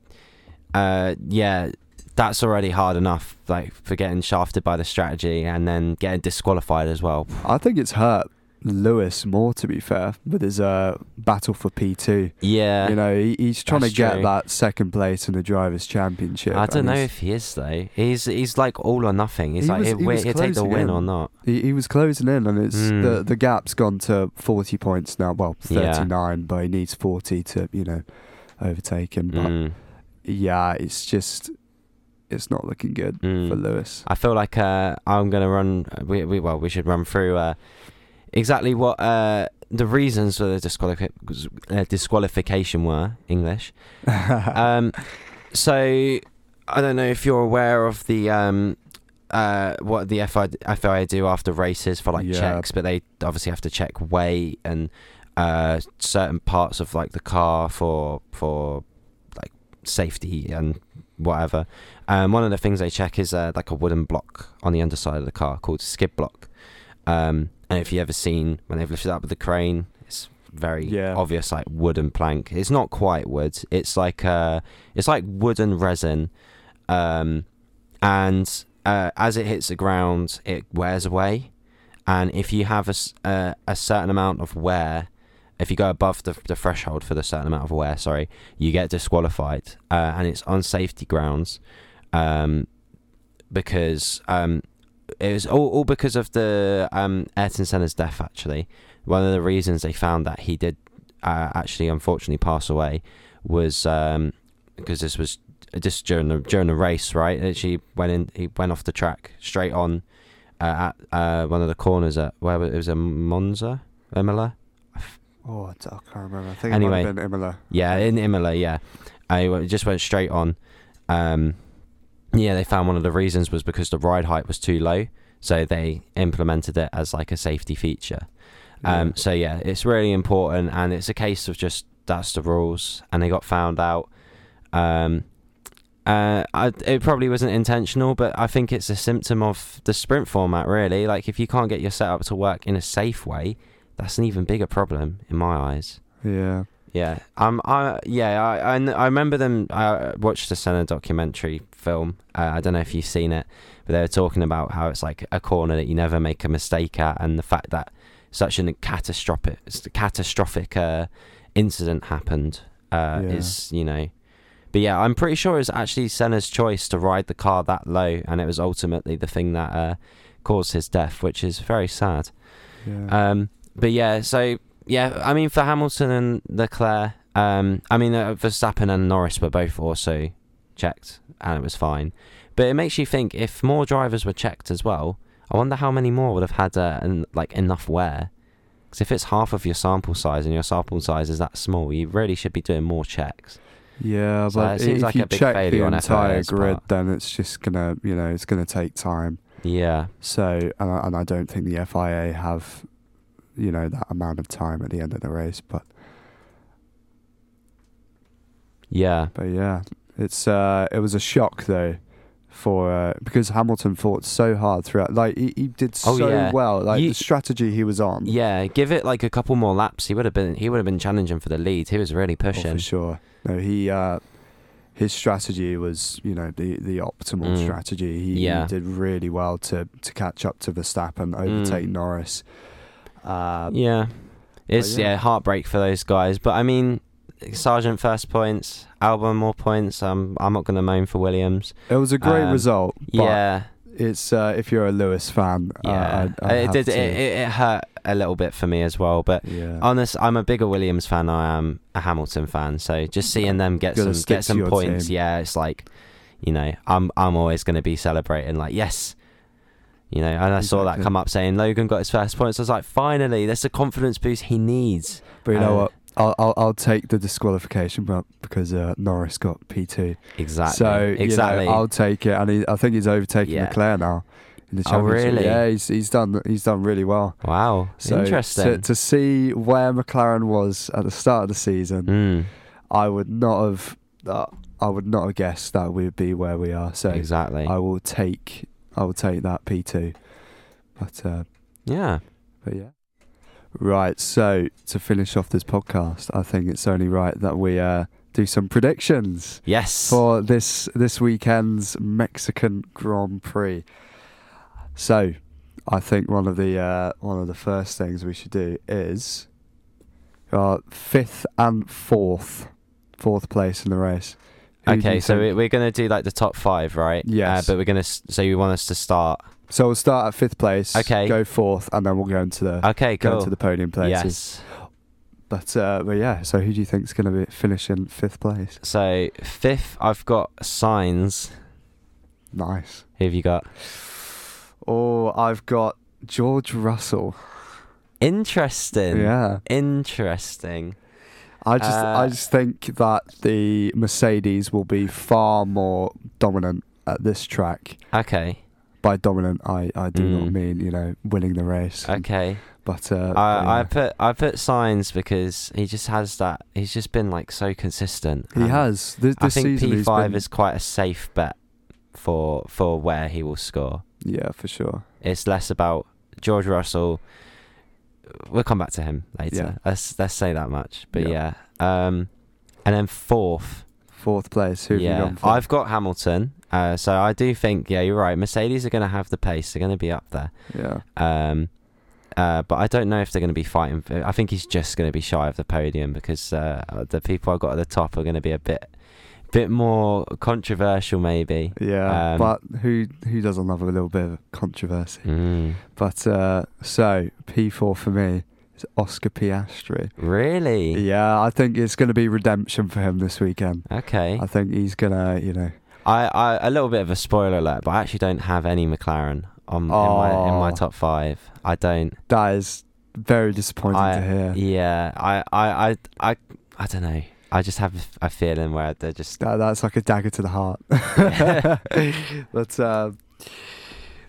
uh, yeah, that's already hard enough. Like for getting shafted by the strategy and then getting disqualified as well. I think it's hurt Lewis more. To be fair, with his uh, battle for P two. Yeah. you know, he, he's trying to get true. that second place in the drivers' championship. I don't know if he is though. He's he's like all or nothing. He's He like was- he'll, he was he'll take the win in. or not. he, he was closing in, and it's Mm. the the gap's gone to forty points now. Well, Yeah. thirty nine, but he needs forty to you know overtake him. But Mm, yeah, it's just it's not looking good mm. for Lewis. I feel like uh, I'm gonna run. We, we well, we should run through uh, exactly what uh, the reasons for the disqualifi- uh, disqualification were. English. Um, so I don't know if you're aware of the um, uh, what the FI, FIA do after races for like Yeah. checks, but they obviously have to check weight and uh, certain parts of like the car for for like safety and whatever. Um, one of the things they check is uh, like a wooden block on the underside of the car called skid block. Um, and if you ever seen when they've lifted it up with the crane, it's very Yeah. obvious like wooden plank. It's not quite wood. It's like uh, it's like wooden resin, um, and uh, as it hits the ground, it wears away. And if you have a, uh, a certain amount of wear, if you go above the, the threshold for the certain amount of wear, sorry, you get disqualified, uh, and it's on safety grounds, um, because um, it was all, all because of the um, Ayrton Senna's death. Actually, one of the reasons they found that he did uh, actually unfortunately pass away was um, because this was just during the during the race, right? Actually, went in, he went off the track straight on uh, at uh, one of the corners at where was it? was a Monza, Imola. Oh, I can't remember. I think Anyway. it might have been Imola. Yeah, in Imola, yeah. I just went straight on. Um, yeah, they found one of the reasons was because the ride height was too low, so they implemented it as like a safety feature. Um, Yeah. So yeah, it's really important, and it's a case of just that's the rules, and they got found out. Um, uh, I, it probably wasn't intentional, but I think it's a symptom of the sprint format. Really, like if you can't get your setup to work in a safe way, that's an even bigger problem in my eyes. Yeah. Yeah, um, I yeah, I I, I remember them. I watched the Senna documentary film. Uh, I don't know if you've seen it, but they were talking about how it's like a corner that you never make a mistake at, and the fact that such a catastrophic, catastrophic uh, incident happened uh, Yeah. is you know. But yeah, I'm pretty sure it was actually Senna's choice to ride the car that low, and it was ultimately the thing that uh, caused his death, which is very sad. Yeah. Um, but yeah, so yeah, I mean for Hamilton and Leclerc, um, I mean uh, Verstappen and Norris were both also checked, and it was fine. But it makes you think if more drivers were checked as well, I wonder how many more would have had uh, en- like enough wear. Because if it's half of your sample size and your sample size is that small, you really should be doing more checks. yeah, So but it seems if like you a big check failure the on entire grid, part. then it's just gonna, you know, it's gonna take time. Yeah. So, and I, and I don't think the FIA have, you know, that amount of time at the end of the race. But Yeah. but yeah, it's uh, it was a shock though. For uh, because Hamilton fought so hard throughout, like he, he did Oh, so yeah. well. Like You- the strategy he was on, Yeah, give it like a couple more laps. He would have been he would have been challenging for the lead. He was really Oh, pushing. for sure. No, he uh, his strategy was you know the the optimal Mm. strategy. He, Yeah. he did really well to to catch up to Verstappen, and overtake Mm. Norris. Uh, Yeah. It's yeah. yeah. heartbreak for those guys. But I mean Sargeant first points, Albon more points. Um I'm not gonna moan for Williams. It was a great Um, result. Yeah. it's uh, if you're a Lewis fan, uh, Yeah. I'd, I'd it did it, it, hurt a little bit for me as well. But yeah. honest I'm a bigger Williams fan I am a Hamilton fan. So just seeing them get some get some points, team. yeah, it's like you know, I'm I'm always gonna be celebrating like, yes. You know, and I saw that come up saying Logan got his first points. I was like, finally, that's the confidence boost he needs. But you know uh, what? I'll, I'll I'll take the disqualification, but because uh, Norris got P two, Exactly. so exactly. Know, I'll take it, and he, I think he's overtaken Yeah. Leclerc now in the Oh, really? Yeah, he's he's done he's done really well. wow. So Interesting. To, to see where McLaren was at the start of the season, Mm, I would not have uh, I would not have guessed that we'd be where we are. So exactly. I will take I will take that P two. But uh, yeah. but yeah. Right, so to finish off this podcast, I think it's only right that we uh, do some predictions Yes. for this this weekend's Mexican Grand Prix. So, I think one of the uh, one of the first things we should do is uh, fifth and fourth, fourth place in the race. Who okay, so think? we- we're gonna do like the top five, right? Yes. Uh, but we're gonna. s- So you want us to start? So we'll start at fifth place. Okay. Go fourth, and then we'll go into the Okay, go cool. into the podium places. yes. But uh, but yeah, so who do you think's going to be finish in fifth place? So fifth, I've got Sainz. Nice. Who have you got? Oh, I've got George Russell. Interesting. Yeah, Interesting. I just Uh, I just think that the Mercedes will be far more dominant at this track. Okay. By dominant, I, I do not Mm. mean you know winning the race. and- Okay. But uh, but I, I put I put Sainz because he just has that. He's just been like so consistent. he has this, I think. P five been- is quite a safe bet for for where he will score. yeah for sure. It's less about George Russell. We'll come back to him later. Yeah. Let's let's say that much. But Yeah. yeah, um, and then fourth. Fourth place. Who have you yeah, gone for? I've got Hamilton. Uh, so I do think yeah, you're right. Mercedes are going to have the pace. They're going to be up there. yeah. Um, uh, but I don't know if they're going to be fighting. For, I think he's just going to be shy of the podium because uh, the people I've got at the top are going to be a bit, bit more controversial, maybe. Yeah, Um, but who who doesn't love a little bit of controversy? Mm. But uh, so P4 for me is Oscar Piastri. Really? Yeah, I think it's going to be redemption for him this weekend. Okay. I think he's gonna, you know, I, I a little bit of a spoiler alert, but I actually don't have any McLaren on in my in my Oh. top five. I don't. that is very disappointing I to hear. yeah. I I I I, I don't know. I just have a feeling where they're just That, that's like a dagger to the heart. but um,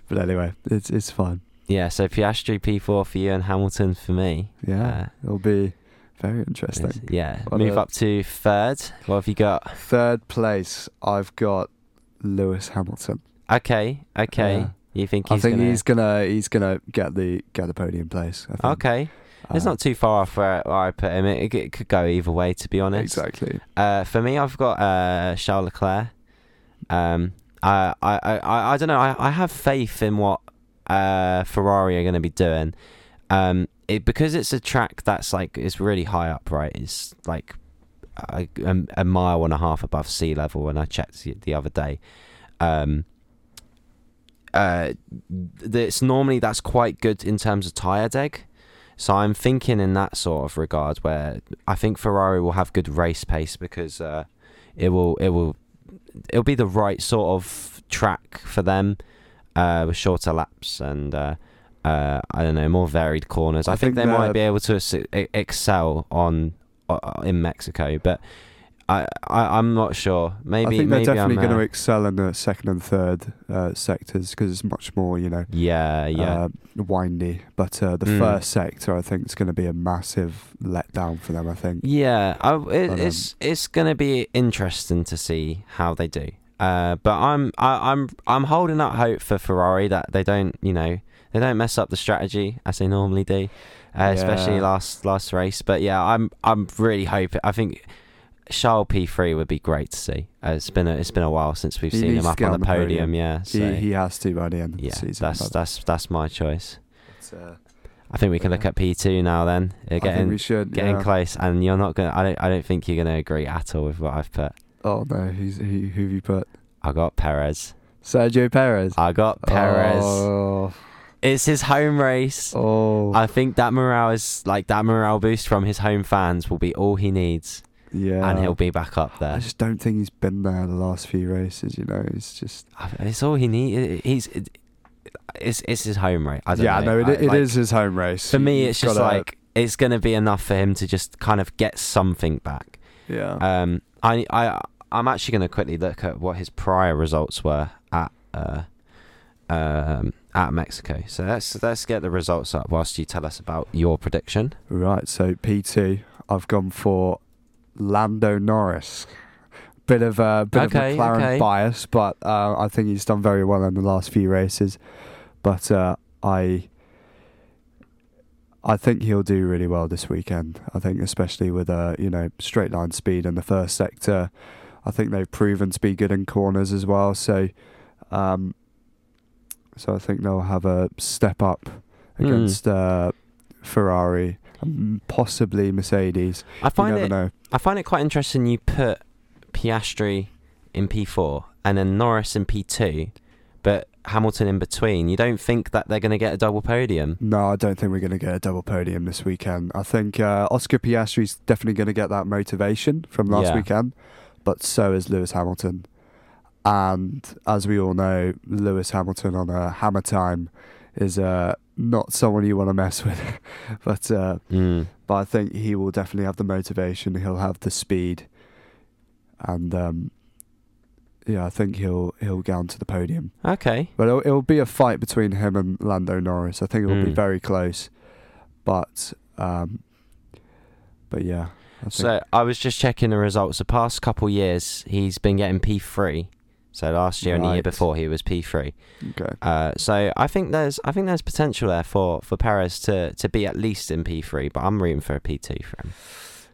but anyway, it's it's fine. Yeah. So Piastri P4 for you and Hamilton for me. Yeah, Uh, it'll be very interesting. Yeah. What Move a- up to third. What have you got? Third place, I've got Lewis Hamilton. Okay. Okay. Yeah. You think I he's think gonna? he's gonna he's gonna get the get the podium place. I think. okay. It's Uh, not too far off where, where I put him. It, it could go either way, to be honest. exactly. Uh, for me, I've got uh, Charles Leclerc. Um, I, I, I, I don't know. I, I have faith in what uh, Ferrari are going to be doing. Um, it because it's a track that's like it's really high up, right? It's like a, a, mile and a half above sea level. When I checked the, the other day, um, uh, it's normally that's quite good in terms of tire deg. So I'm thinking in that sort of regard where I think Ferrari will have good race pace because uh, it will it will it'll be the right sort of track for them uh, with shorter laps and uh, uh, I don't know more varied corners. I, I think, think they might be able to excel on uh, in Mexico, but I, I I'm not sure. Maybe I think maybe they're definitely going to uh, excel in the second and third uh, sectors because it's much more, you know, Yeah, yeah. uh, windy. But uh, the Mm. first sector, I think, is going to be a massive letdown for them. I think. Yeah, I, it, But, um, it's it's gonna be interesting to see how they do. Uh, but I'm I, I'm I'm holding out hope for Ferrari that they don't you know they don't mess up the strategy as they normally do, uh, especially last last race. But yeah, I'm I'm really hoping. I think Charles P three would be great to see. Uh, it's been a, it's been a while since we've He seen him up on the podium. podium. Yeah, so He, he has to by the end of yeah, the season. that's that's that's my choice. uh, I think we can look Yeah. at P two now. Then think getting we should. getting yeah. close, and you're not gonna. I don't I don't think you're gonna agree at all with what I've put. Oh no, who's who? Who have you put? I got Perez. Sergio Perez. I got Perez. Oh, It's his home race. oh I think that morale is like that morale boost from his home fans will be all he needs, yeah. and he'll be back up there. I just don't think he's been there the last few races. You know, it's just. It's all he needs. He's it's it's his home race. I don't yeah, know. no, it, I- it like, is his home race. For me, You've it's just like it's gonna be enough for him to just kind of get something back. yeah. Um, I I I'm actually gonna quickly look at what his prior results were at uh um at Mexico. So let's let's get the results up whilst you tell us about your prediction. Right, so P2, I've gone for Lando Norris. Bit of a bit Okay, of McLaren okay. bias, but uh, I think he's done very well in the last few races. But uh, I, I think he'll do really well this weekend. I think especially with uh, you know straight line speed in the first sector. I think they've proven to be good in corners as well. So, um, so I think they'll have a step up Hmm. against uh, Ferrari, and possibly Mercedes. I find you never it know. I find it quite interesting. You put Piastri in P4 and then Norris in P2, but Hamilton in between. You don't think that they're going to get a double podium? No, I don't think we're going to get a double podium this weekend. I think uh, Oscar Piastri's definitely going to get that motivation from last Yeah. weekend, but so is Lewis Hamilton. And as we all know, Lewis Hamilton on a hammer time is uh, not someone you want to mess with. but uh, Mm. but I think he will definitely have the motivation. He'll have the speed, and um, yeah, I think he'll he'll get onto the podium. Okay. But it'll, it'll be a fight between him and Lando Norris. I think it will be Mm. very close. But um, but yeah, I So I was just checking the results. The past couple years, he's been getting P3. So last year and the year before, he was P3. okay. Uh, so I think there's I think there's potential there for, for Perez to, to be at least in P3, but I'm rooting for a P2 for him.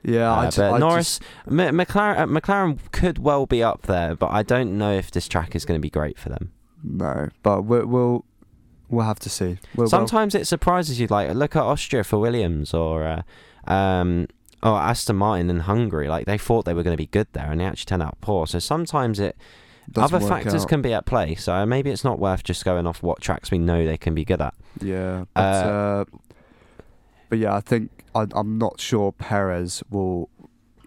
Yeah, I Uh, ju- but I Norris, just- McLaren, uh, McLaren could well be up there, but I don't know if this track is going to be great for them. no, but we'll we'll, we'll have to see. We'll, we'll- Sometimes it surprises you. Like look at Austria for Williams or uh, um, or Aston Martin in Hungary. Like they thought they were going to be good there, and they actually turned out poor. So sometimes it doesn't other factors out. can be at play. So maybe it's not worth just going off what tracks we know they can be good at. Yeah, but Uh, uh, but yeah, I think I, I'm not sure Perez will,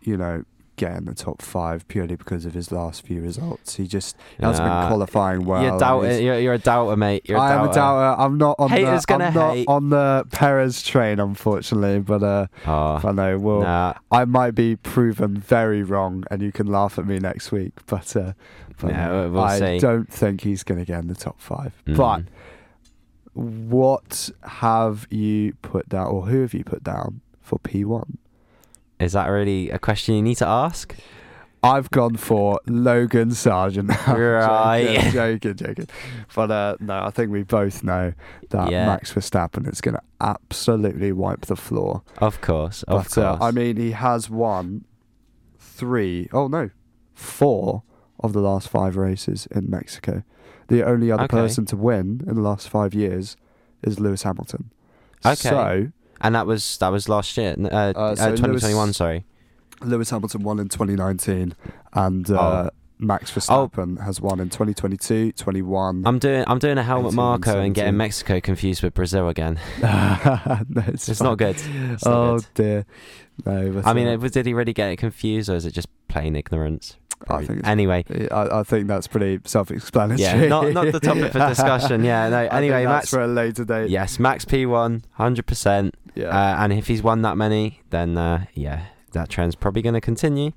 you know, get in the top five purely because of his last few results. He just he hasn't Nah, been qualifying well. you're, and doubt- you're, you're a doubter, mate. You're a I am a doubter. doubter. I'm not on Haters the gonna I'm not hate. on the Perez train, unfortunately. But uh, Oh, I know. Well, nah, I might be proven very wrong, and you can laugh at me next week. But, uh, but no, we'll- I see. don't think he's going to get in the top five. mm. But what have you put down, or who have you put down for P1? Is that really a question you need to ask? I've gone for Logan Sargeant. Right. joking, joking, joking. But uh, no, I think we both know that Yeah. Max Verstappen is going to absolutely wipe the floor. Of course, of But uh, course. I mean, he has won three, oh no, four of the last five races in Mexico. The only other Okay. person to win in the last five years is Lewis Hamilton. Okay. So and that was that was last year, uh, uh, so 2021. Lewis- sorry. Lewis Hamilton won in 2019, and uh, Oh. Max Verstappen has won in 2022, 21. I'm doing I'm doing a helmet 18 and Marco and getting Mexico confused with Brazil again. no, it's, It's not good. It's not oh good. dear. No, I mean, uh, it, did he really get it confused, or is it just plain ignorance? I think anyway, I, I think that's pretty self-explanatory. yeah, not not the topic for discussion. Yeah, no. Anyway, Max. for a later date. Yes, Max P1, hundred percent. Yeah. Uh, and if he's won that many, then uh, yeah, that trend's probably going to continue.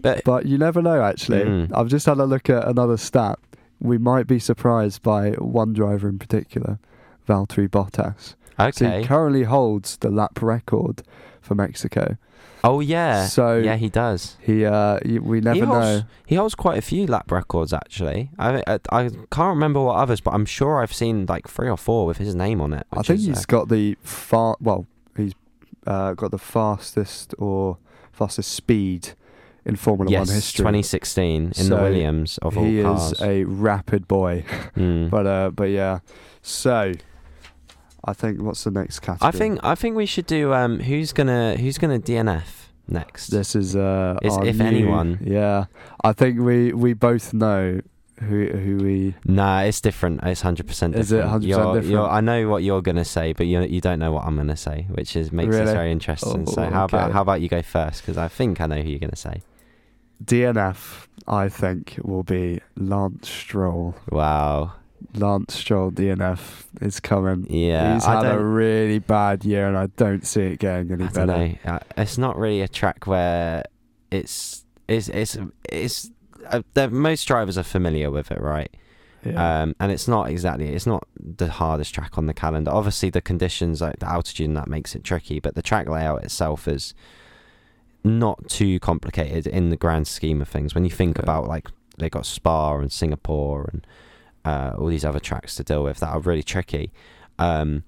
But But you never know, actually. Mm. I've just had a look at another stat. We might be surprised by one driver in particular, Valtteri Bottas. So okay. he currently holds the lap record for Mexico. Oh yeah. So yeah, he does. he, uh, we never he know. He holds quite a few lap records actually. I, I I can't remember what others, but I'm sure I've seen like three or four with his name on it. I think is, he's uh, got the far. Well, he's uh, got the fastest or fastest speed in Formula yes, One history. 2016 in the Williams of all cars. he is a rapid boy. Mm. But uh, but yeah. So, I think what's the next category? I think I think we should do um who's gonna who's gonna DNF next. this is uh, Is- if new- anyone. Yeah, I think we we both know who who we. Nah, it's different. It's hundred percent Is it different. 100% different? you're- I know what you're gonna say, but you you don't know what I'm gonna say, which is makes this very interesting. so Oh, how about how about you go first? Because I think I know who you're gonna say. DNF, I think, will be Lance Stroll. Wow. Lance Stroll DNF is coming. Yeah. He's had a really bad year, and I don't see it getting any I better. don't know. It's not really a track where it's it's it's it's. Uh, most drivers are familiar with it, right? Yeah. Um, and it's not exactly it's not the hardest track on the calendar. Obviously, the conditions like the altitude and that makes it tricky, but the track layout itself is not too complicated in the grand scheme of things. When you think Yeah. about like they got Spa and Singapore and uh, all these other tracks to deal with that are really tricky. Um,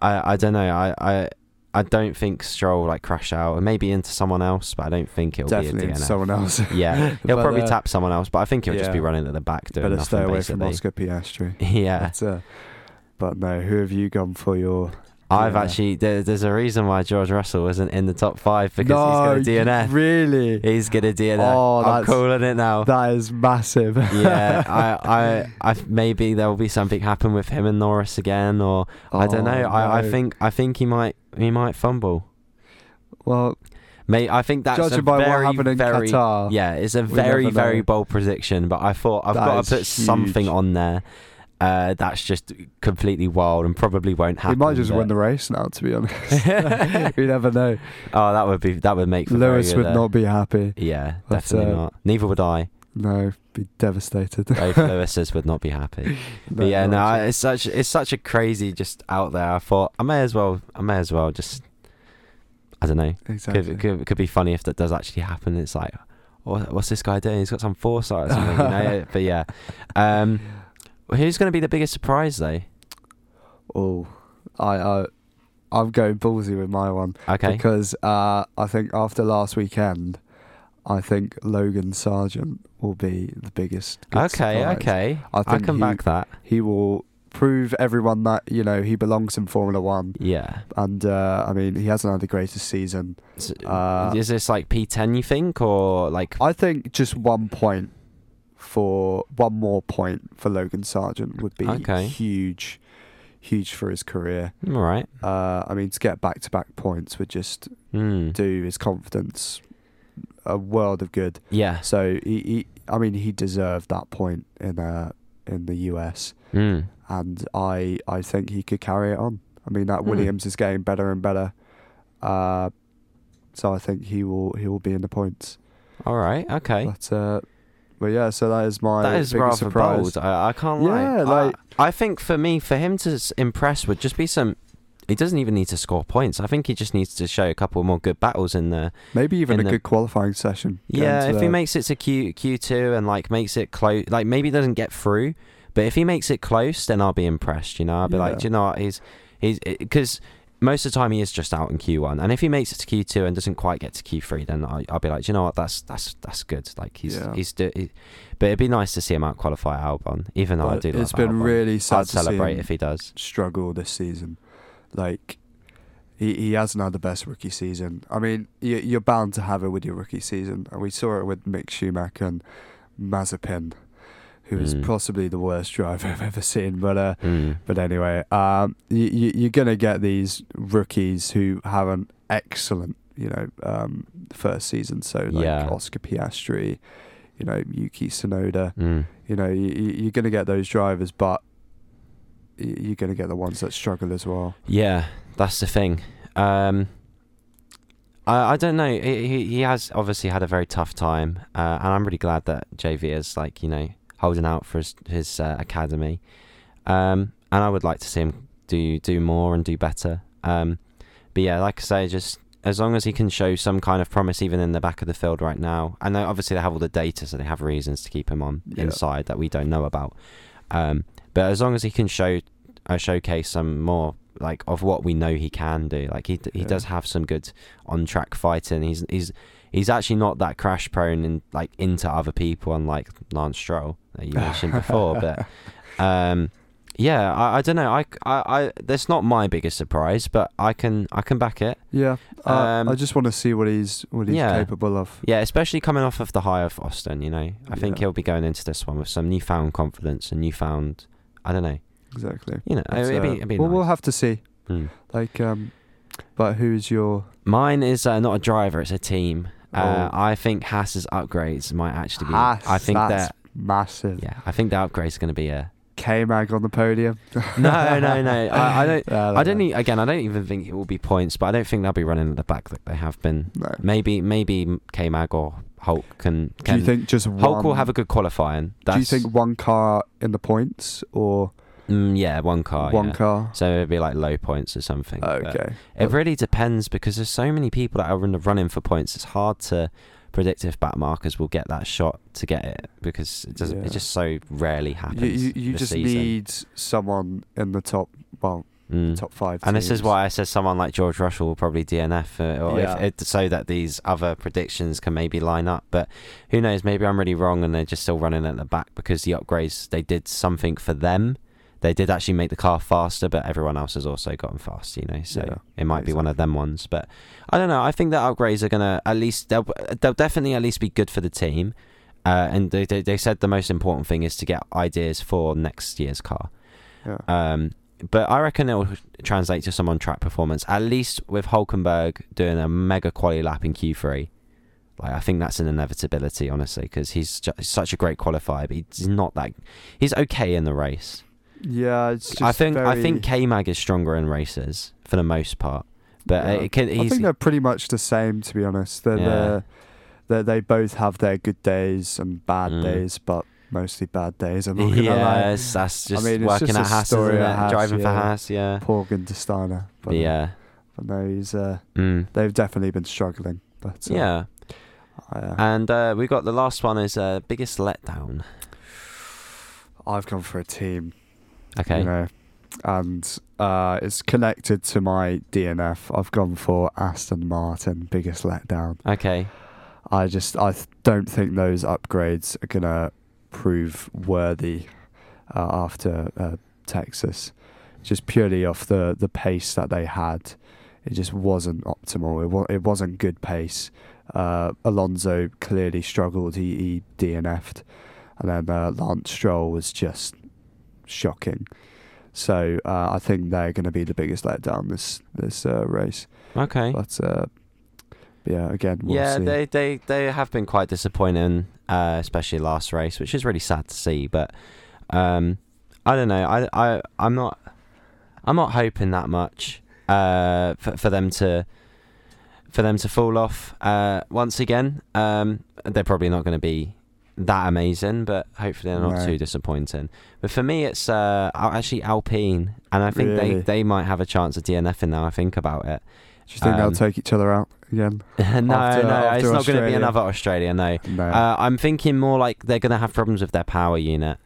I I don't know. I I. I don't think Stroll will, like crash out, and maybe into someone else, but I don't think it'll Definitely be into someone else. Yeah, he'll But, probably uh, tap someone else, but I think he'll just be running at the back doing Better nothing. stay away basically. from Oscar Piastri. Yeah, But, uh, but no, who have you gone for your? I've Yeah. actually there, there's a reason why George Russell isn't in the top five because no, he's going to DNF. Really? He's going to DNF. Oh, I'm calling it now. That is massive. yeah, I, I, I, maybe there will be something happen with him and Norris again, or I don't know. Oh, I, I think, I think he might, he might fumble. Well, May I think that's judging a by very, what happened in very, Qatar, yeah, it's a very, very bold prediction. But I thought I've That got to put something on there. Uh, that's just completely wild and probably won't he happen. might just but- win the race now. To be honest, we never know. Oh, that would be that would make Lewis would uh, not be happy. Yeah, But, definitely uh, not. Neither would I. No, be devastated. Both Lewises would not be happy. But yeah, no, I- it's such it's such a crazy just out there. I thought I may as well I may as well just I don't know. exactly. Could, could could be funny if that does actually happen. It's like, what, what's this guy doing? He's got some foresight or something, you know. But yeah, um, who's going to be the biggest surprise though? Oh, I, I, I'm going ballsy with my one Okay, because uh, I think after last weekend, I think Logan Sargeant will be the biggest. okay, surprise. okay. I I, can he- back that. He will prove everyone that you know he belongs in Formula One, Yeah. and uh, I mean he hasn't had the greatest season. S- Uh, Is this like P10? You think, or like? I think just one point for one more point for Logan Sargeant would be Okay. huge, huge for his career. All right. Uh, I mean, to get back to back points would just Hmm. do his confidence a world of good. Yeah. So he, he I mean, he deserved that point in uh in the US, Mm. and I I think he could carry it on. I mean, that Hmm. Williams is getting better and better. Uh, so I think he will he will be in the points. All right. Okay. But uh, but yeah, so that is my that is rather surprise. bold. I, I can't lie. Yeah, like- I, I think for me, for him to s- impress would just be some. He doesn't even need to score points. I think he just needs to show a couple more good battles in the. Maybe even in a the- good qualifying session. Yeah, if he the- makes it to Q Q two and like makes it close, like maybe he doesn't get through, but if he makes it close, then I'll be impressed. You know, I'll be like, Yeah. do you know what? He's he's eh, because most of the time he is just out in Q one, and if he makes it to Q two and doesn't quite get to Q three, then I, I'll be like, you know what? That's that's that's good. Like he's Yeah. he's do, he, but it'd be nice to see him out qualify Albon, even though I but do. Love it's been Albon. really sad I'd to see celebrate if he does. struggle this season. Like he he hasn't had the best rookie season. I mean, you, you're bound to have it with your rookie season, and we saw it with Mick Schumacher and Mazepin, who is Mm. possibly the worst driver I've ever seen. But uh, Mm. but anyway, um, you, you, you're gonna get these rookies who have an excellent, you know, um, first season. So like Yeah. Oscar Piastri, you know, Yuki Tsunoda. Mm. You know, you, you- you're gonna get those drivers, but you're gonna get the ones that struggle as well. Yeah, that's the thing. Um, I, I don't know. He, he he has obviously had a very tough time, uh, and I'm really glad that JV is like you know holding out for his his uh, academy. Um, and I would like to see him do do more and do better. Um, but yeah, like I say, just as long as he can show some kind of promise, even in the back of the field right now. And they, obviously they have all the data, so they have reasons to keep him on Yeah. inside that we don't know about. Um, but as long as he can show uh, showcase some more like of what we know he can do, like he he Yeah. does have some good on track fighting. He's he's he's actually not that crash prone and like into other people, unlike Lance Stroll you mentioned before. But um, yeah, I, I don't know. I, I, I that's not my biggest surprise, but I can I can back it. Yeah, Um, I just want to see what he's what he's yeah. capable of. Yeah, especially coming off of the high of Austin. You know, I think he'll be going into this one with some newfound confidence and newfound. I don't know. Exactly. You know, But, it'd be, uh, it'd be well, nice. we'll have to see. Hmm. Like, um, but who's your? Mine is uh, not a driver; it's a team. Uh, Oh. I think Haas's upgrades might actually be. Haas, I think that's that. Massive. Yeah, I think the upgrade's going to be a. K Mag on the podium. No, no, no. I, I don't. Yeah, I don't. e- Again, I don't even think it will be points, but I don't think they'll be running at the back like they have been. No. Maybe, maybe K Mag or Hulk can. Do can you think just Hulk one? will have a good qualifying. do you think one car in the points or Mm, yeah, one car. one yeah. car? So it'd be like low points or something. but Okay. It really depends because there's so many people that are in the running for points. It's hard to predict if back markers will get that shot to get it because it doesn't. Yeah. It just so rarely happens. You, you, you just season. need someone in the top, well, Mm. top five. And this is why I said someone like George Russell will probably DNF, uh, or Yeah. if it, so that these other predictions can maybe line up. But who knows? Maybe I'm really wrong, and they're just still running at the back because the upgrades they did something for them. They did actually make the car faster, but everyone else has also gotten fast, you know. So Yeah, it might be one of them ones. But I don't know. I think that upgrades are gonna at least they'll they'll definitely at least be good for the team. Uh, and they, they they said the most important thing is to get ideas for next year's car. Yeah. Um, but I reckon it will translate to some on track performance. At least with Hulkenberg doing a mega quality lap in Q3. Like I think that's an inevitability, honestly, because he's ju- such a great qualifier, but he's not that. He's okay in the race. Yeah, it's just I think I think K Mag is stronger in races for the most part, but Yeah. it can, I think they're pretty much the same, to be honest. They're, Yeah. they're, they both have their good days and bad Mm. days, but mostly bad days. I'm not gonna lie. that's just mean, working just at Haas, story isn't it? Haas, driving for yeah. Haas, yeah, Poor Guenther Steiner. But, yeah, but no, he's uh, mm. they've definitely been struggling. But uh, yeah. Uh, And uh, we got the last one is uh, biggest letdown. I've gone for a team. Okay, You know, and uh, it's connected to my DNF. I've gone for Aston Martin, biggest letdown. okay, I just I don't think those upgrades are gonna prove worthy uh, after uh, Texas. Just purely off the the pace that they had, it just wasn't optimal. It wa- it wasn't good pace. Uh, Alonso clearly struggled. He, he DNF'd, and then uh, Lance Stroll was just shocking. So uh, I think they're going to be the biggest letdown this this uh, race. okay. But uh, yeah, again, we'll yeah, see. they, they they have been quite disappointing, uh, especially last race, which is really sad to see. But um, I don't know. I I I'm not I'm not hoping that much uh, for for them to for them to fall off uh, once again. Um, they're probably not going to be that amazing, but hopefully they're not No. too disappointing. But for me, it's uh, actually Alpine, and I think Really? they, they might have a chance of DNFing now. I think about it. Do you think um, they'll take each other out again? no, After- no, after it's not going to be another Australia. No, No. uh, I'm thinking more like they're going to have problems with their power unit,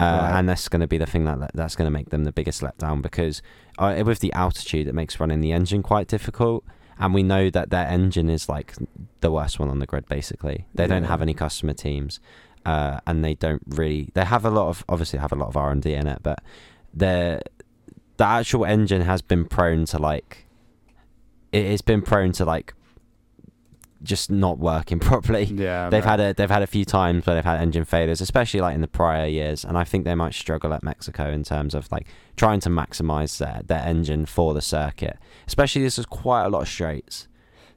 uh, Right. and that's going to be the thing that that's going to make them the biggest letdown because uh, with the altitude, it makes running the engine quite difficult. And we know that their engine is like the worst one on the grid. Basically, they don't have any customer teams, uh, and they don't really. They have a lot of obviously have a lot of R and D in it, but the the actual engine has been prone to like it has been prone to like just not working properly. yeah, They've no. had a they've had a few times where they've had engine failures, especially like in the prior years, and I think they might struggle at Mexico in terms of like trying to maximize their, their engine for the circuit. Especially this is quite a lot of straights,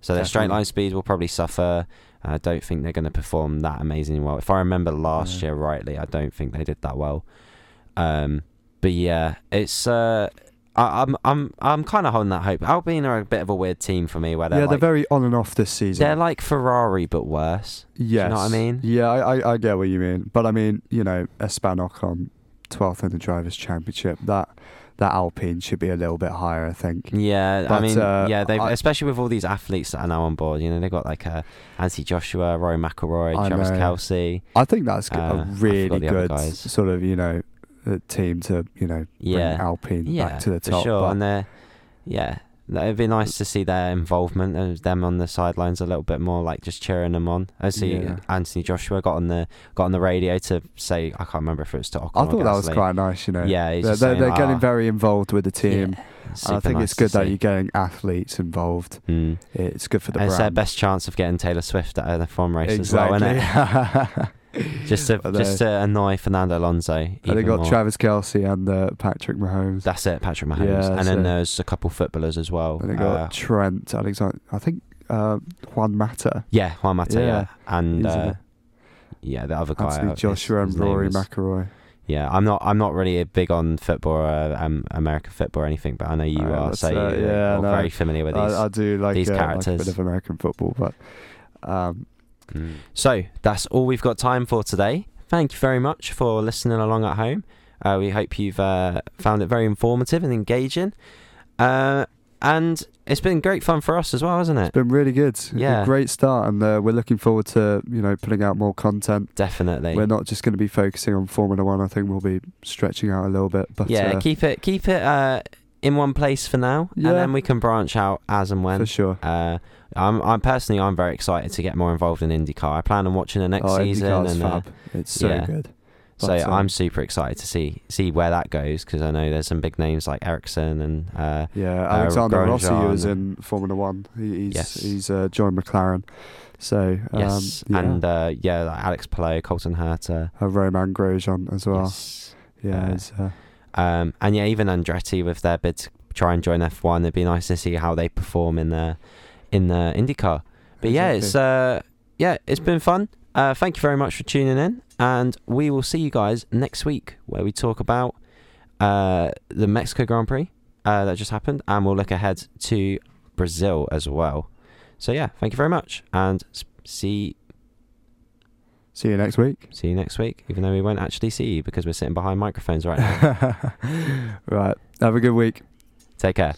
so their straight line speed will probably suffer. I don't think they're going to perform that amazingly well. If I remember last Yeah. year rightly, I don't think they did that well. Um, but yeah, it's uh, I, I'm I'm I'm kind of holding that hope. Alpine are a bit of a weird team for me, where they're yeah, like, they're very on and off this season. they're like Ferrari but worse. yes. know what I mean? Yeah, I, I, I get what you mean. But I mean, you know, Esteban on 12th in the Drivers' Championship, that that Alpine should be a little bit higher, I think. Yeah, I mean, uh, yeah, they've I- especially with all these athletes that are now on board. You know, they've got like uh, Anthony Joshua, Rory McIlroy, Travis. Kelce. I think that's Uh, a really good sort of, you know, team to, you know, bring Yeah. Alpine Yeah, back to the for top. sure. but- And they're, yeah, it'd be nice to see their involvement and them on the sidelines a little bit more, like just cheering them on. I see Yeah. Anthony Joshua got on the got on the radio to say, I can't remember if it was to Ocon I thought that was quite nice, you know. Yeah, they're, they're, saying, they're getting "Ah, very involved with the team. yeah, I think nice it's good that see. you're getting athletes involved. Mm. It's good for the And it's their best chance of getting Taylor Swift at a F1 race as well, exactly. isn't it? just to just to annoy Fernando Alonso. and they got more. Travis Kelce and uh, Patrick Mahomes. That's it, Patrick Mahomes. Yeah, and then it. there's a couple footballers as well. and they got Uh, Trent Alexander. I think uh, Juan Mata, yeah, Juan Mata, yeah. Yeah. And uh, yeah, the other guy. Anthony uh, Joshua his and Rory was- McIlroy. Yeah, I'm not. I'm not really a big on football, or, um, American football or anything, but I know you Uh, are, so uh, you, yeah, no. very familiar with these. I, I do like, these uh, like a characters. bit of American football, but um, Mm. So that's all we've got time for today. Thank you very much for listening along at home. Uh, we hope you've uh, found it very informative and engaging. Uh, and it's been great fun for us as well, hasn't it? it's been really good. It's Yeah. a great start, and uh, we're looking forward to you know putting out more content. Definitely. We're not just going to be focusing on Formula One. I think we'll be stretching out a little bit. But yeah, uh, keep it keep it uh, in one place for now, Yeah. and then we can branch out as and when. for sure. Uh, I'm, I'm personally, I'm very excited to get more involved in IndyCar. I plan on watching the next oh, season, and uh, fab. it's so yeah. good. so um, I'm super excited to see see where that goes because I know there's some big names like Ericsson and uh, Yeah, uh, Alexander Rossi Grosjean. was in Formula One. He, he's Yes. he's uh, joined McLaren. So um, yes, yeah. and uh, yeah, like Alex Palou, Colton Herta. uh, Romain Grosjean as well. Yes. Yeah, Uh, uh, Um, and yeah, even Andretti with their bid to try and join F1, it'd be nice to see how they perform in the in the IndyCar. But yeah, it's uh, yeah, it's been fun. Uh, thank you very much for tuning in, and we will see you guys next week where we talk about uh, the Mexico Grand Prix uh, that just happened, and we'll look ahead to Brazil as well. So yeah, thank you very much, and see see you next week. see you next week. Even though we won't actually see you because we're sitting behind microphones right now. right. Have a good week. Take care.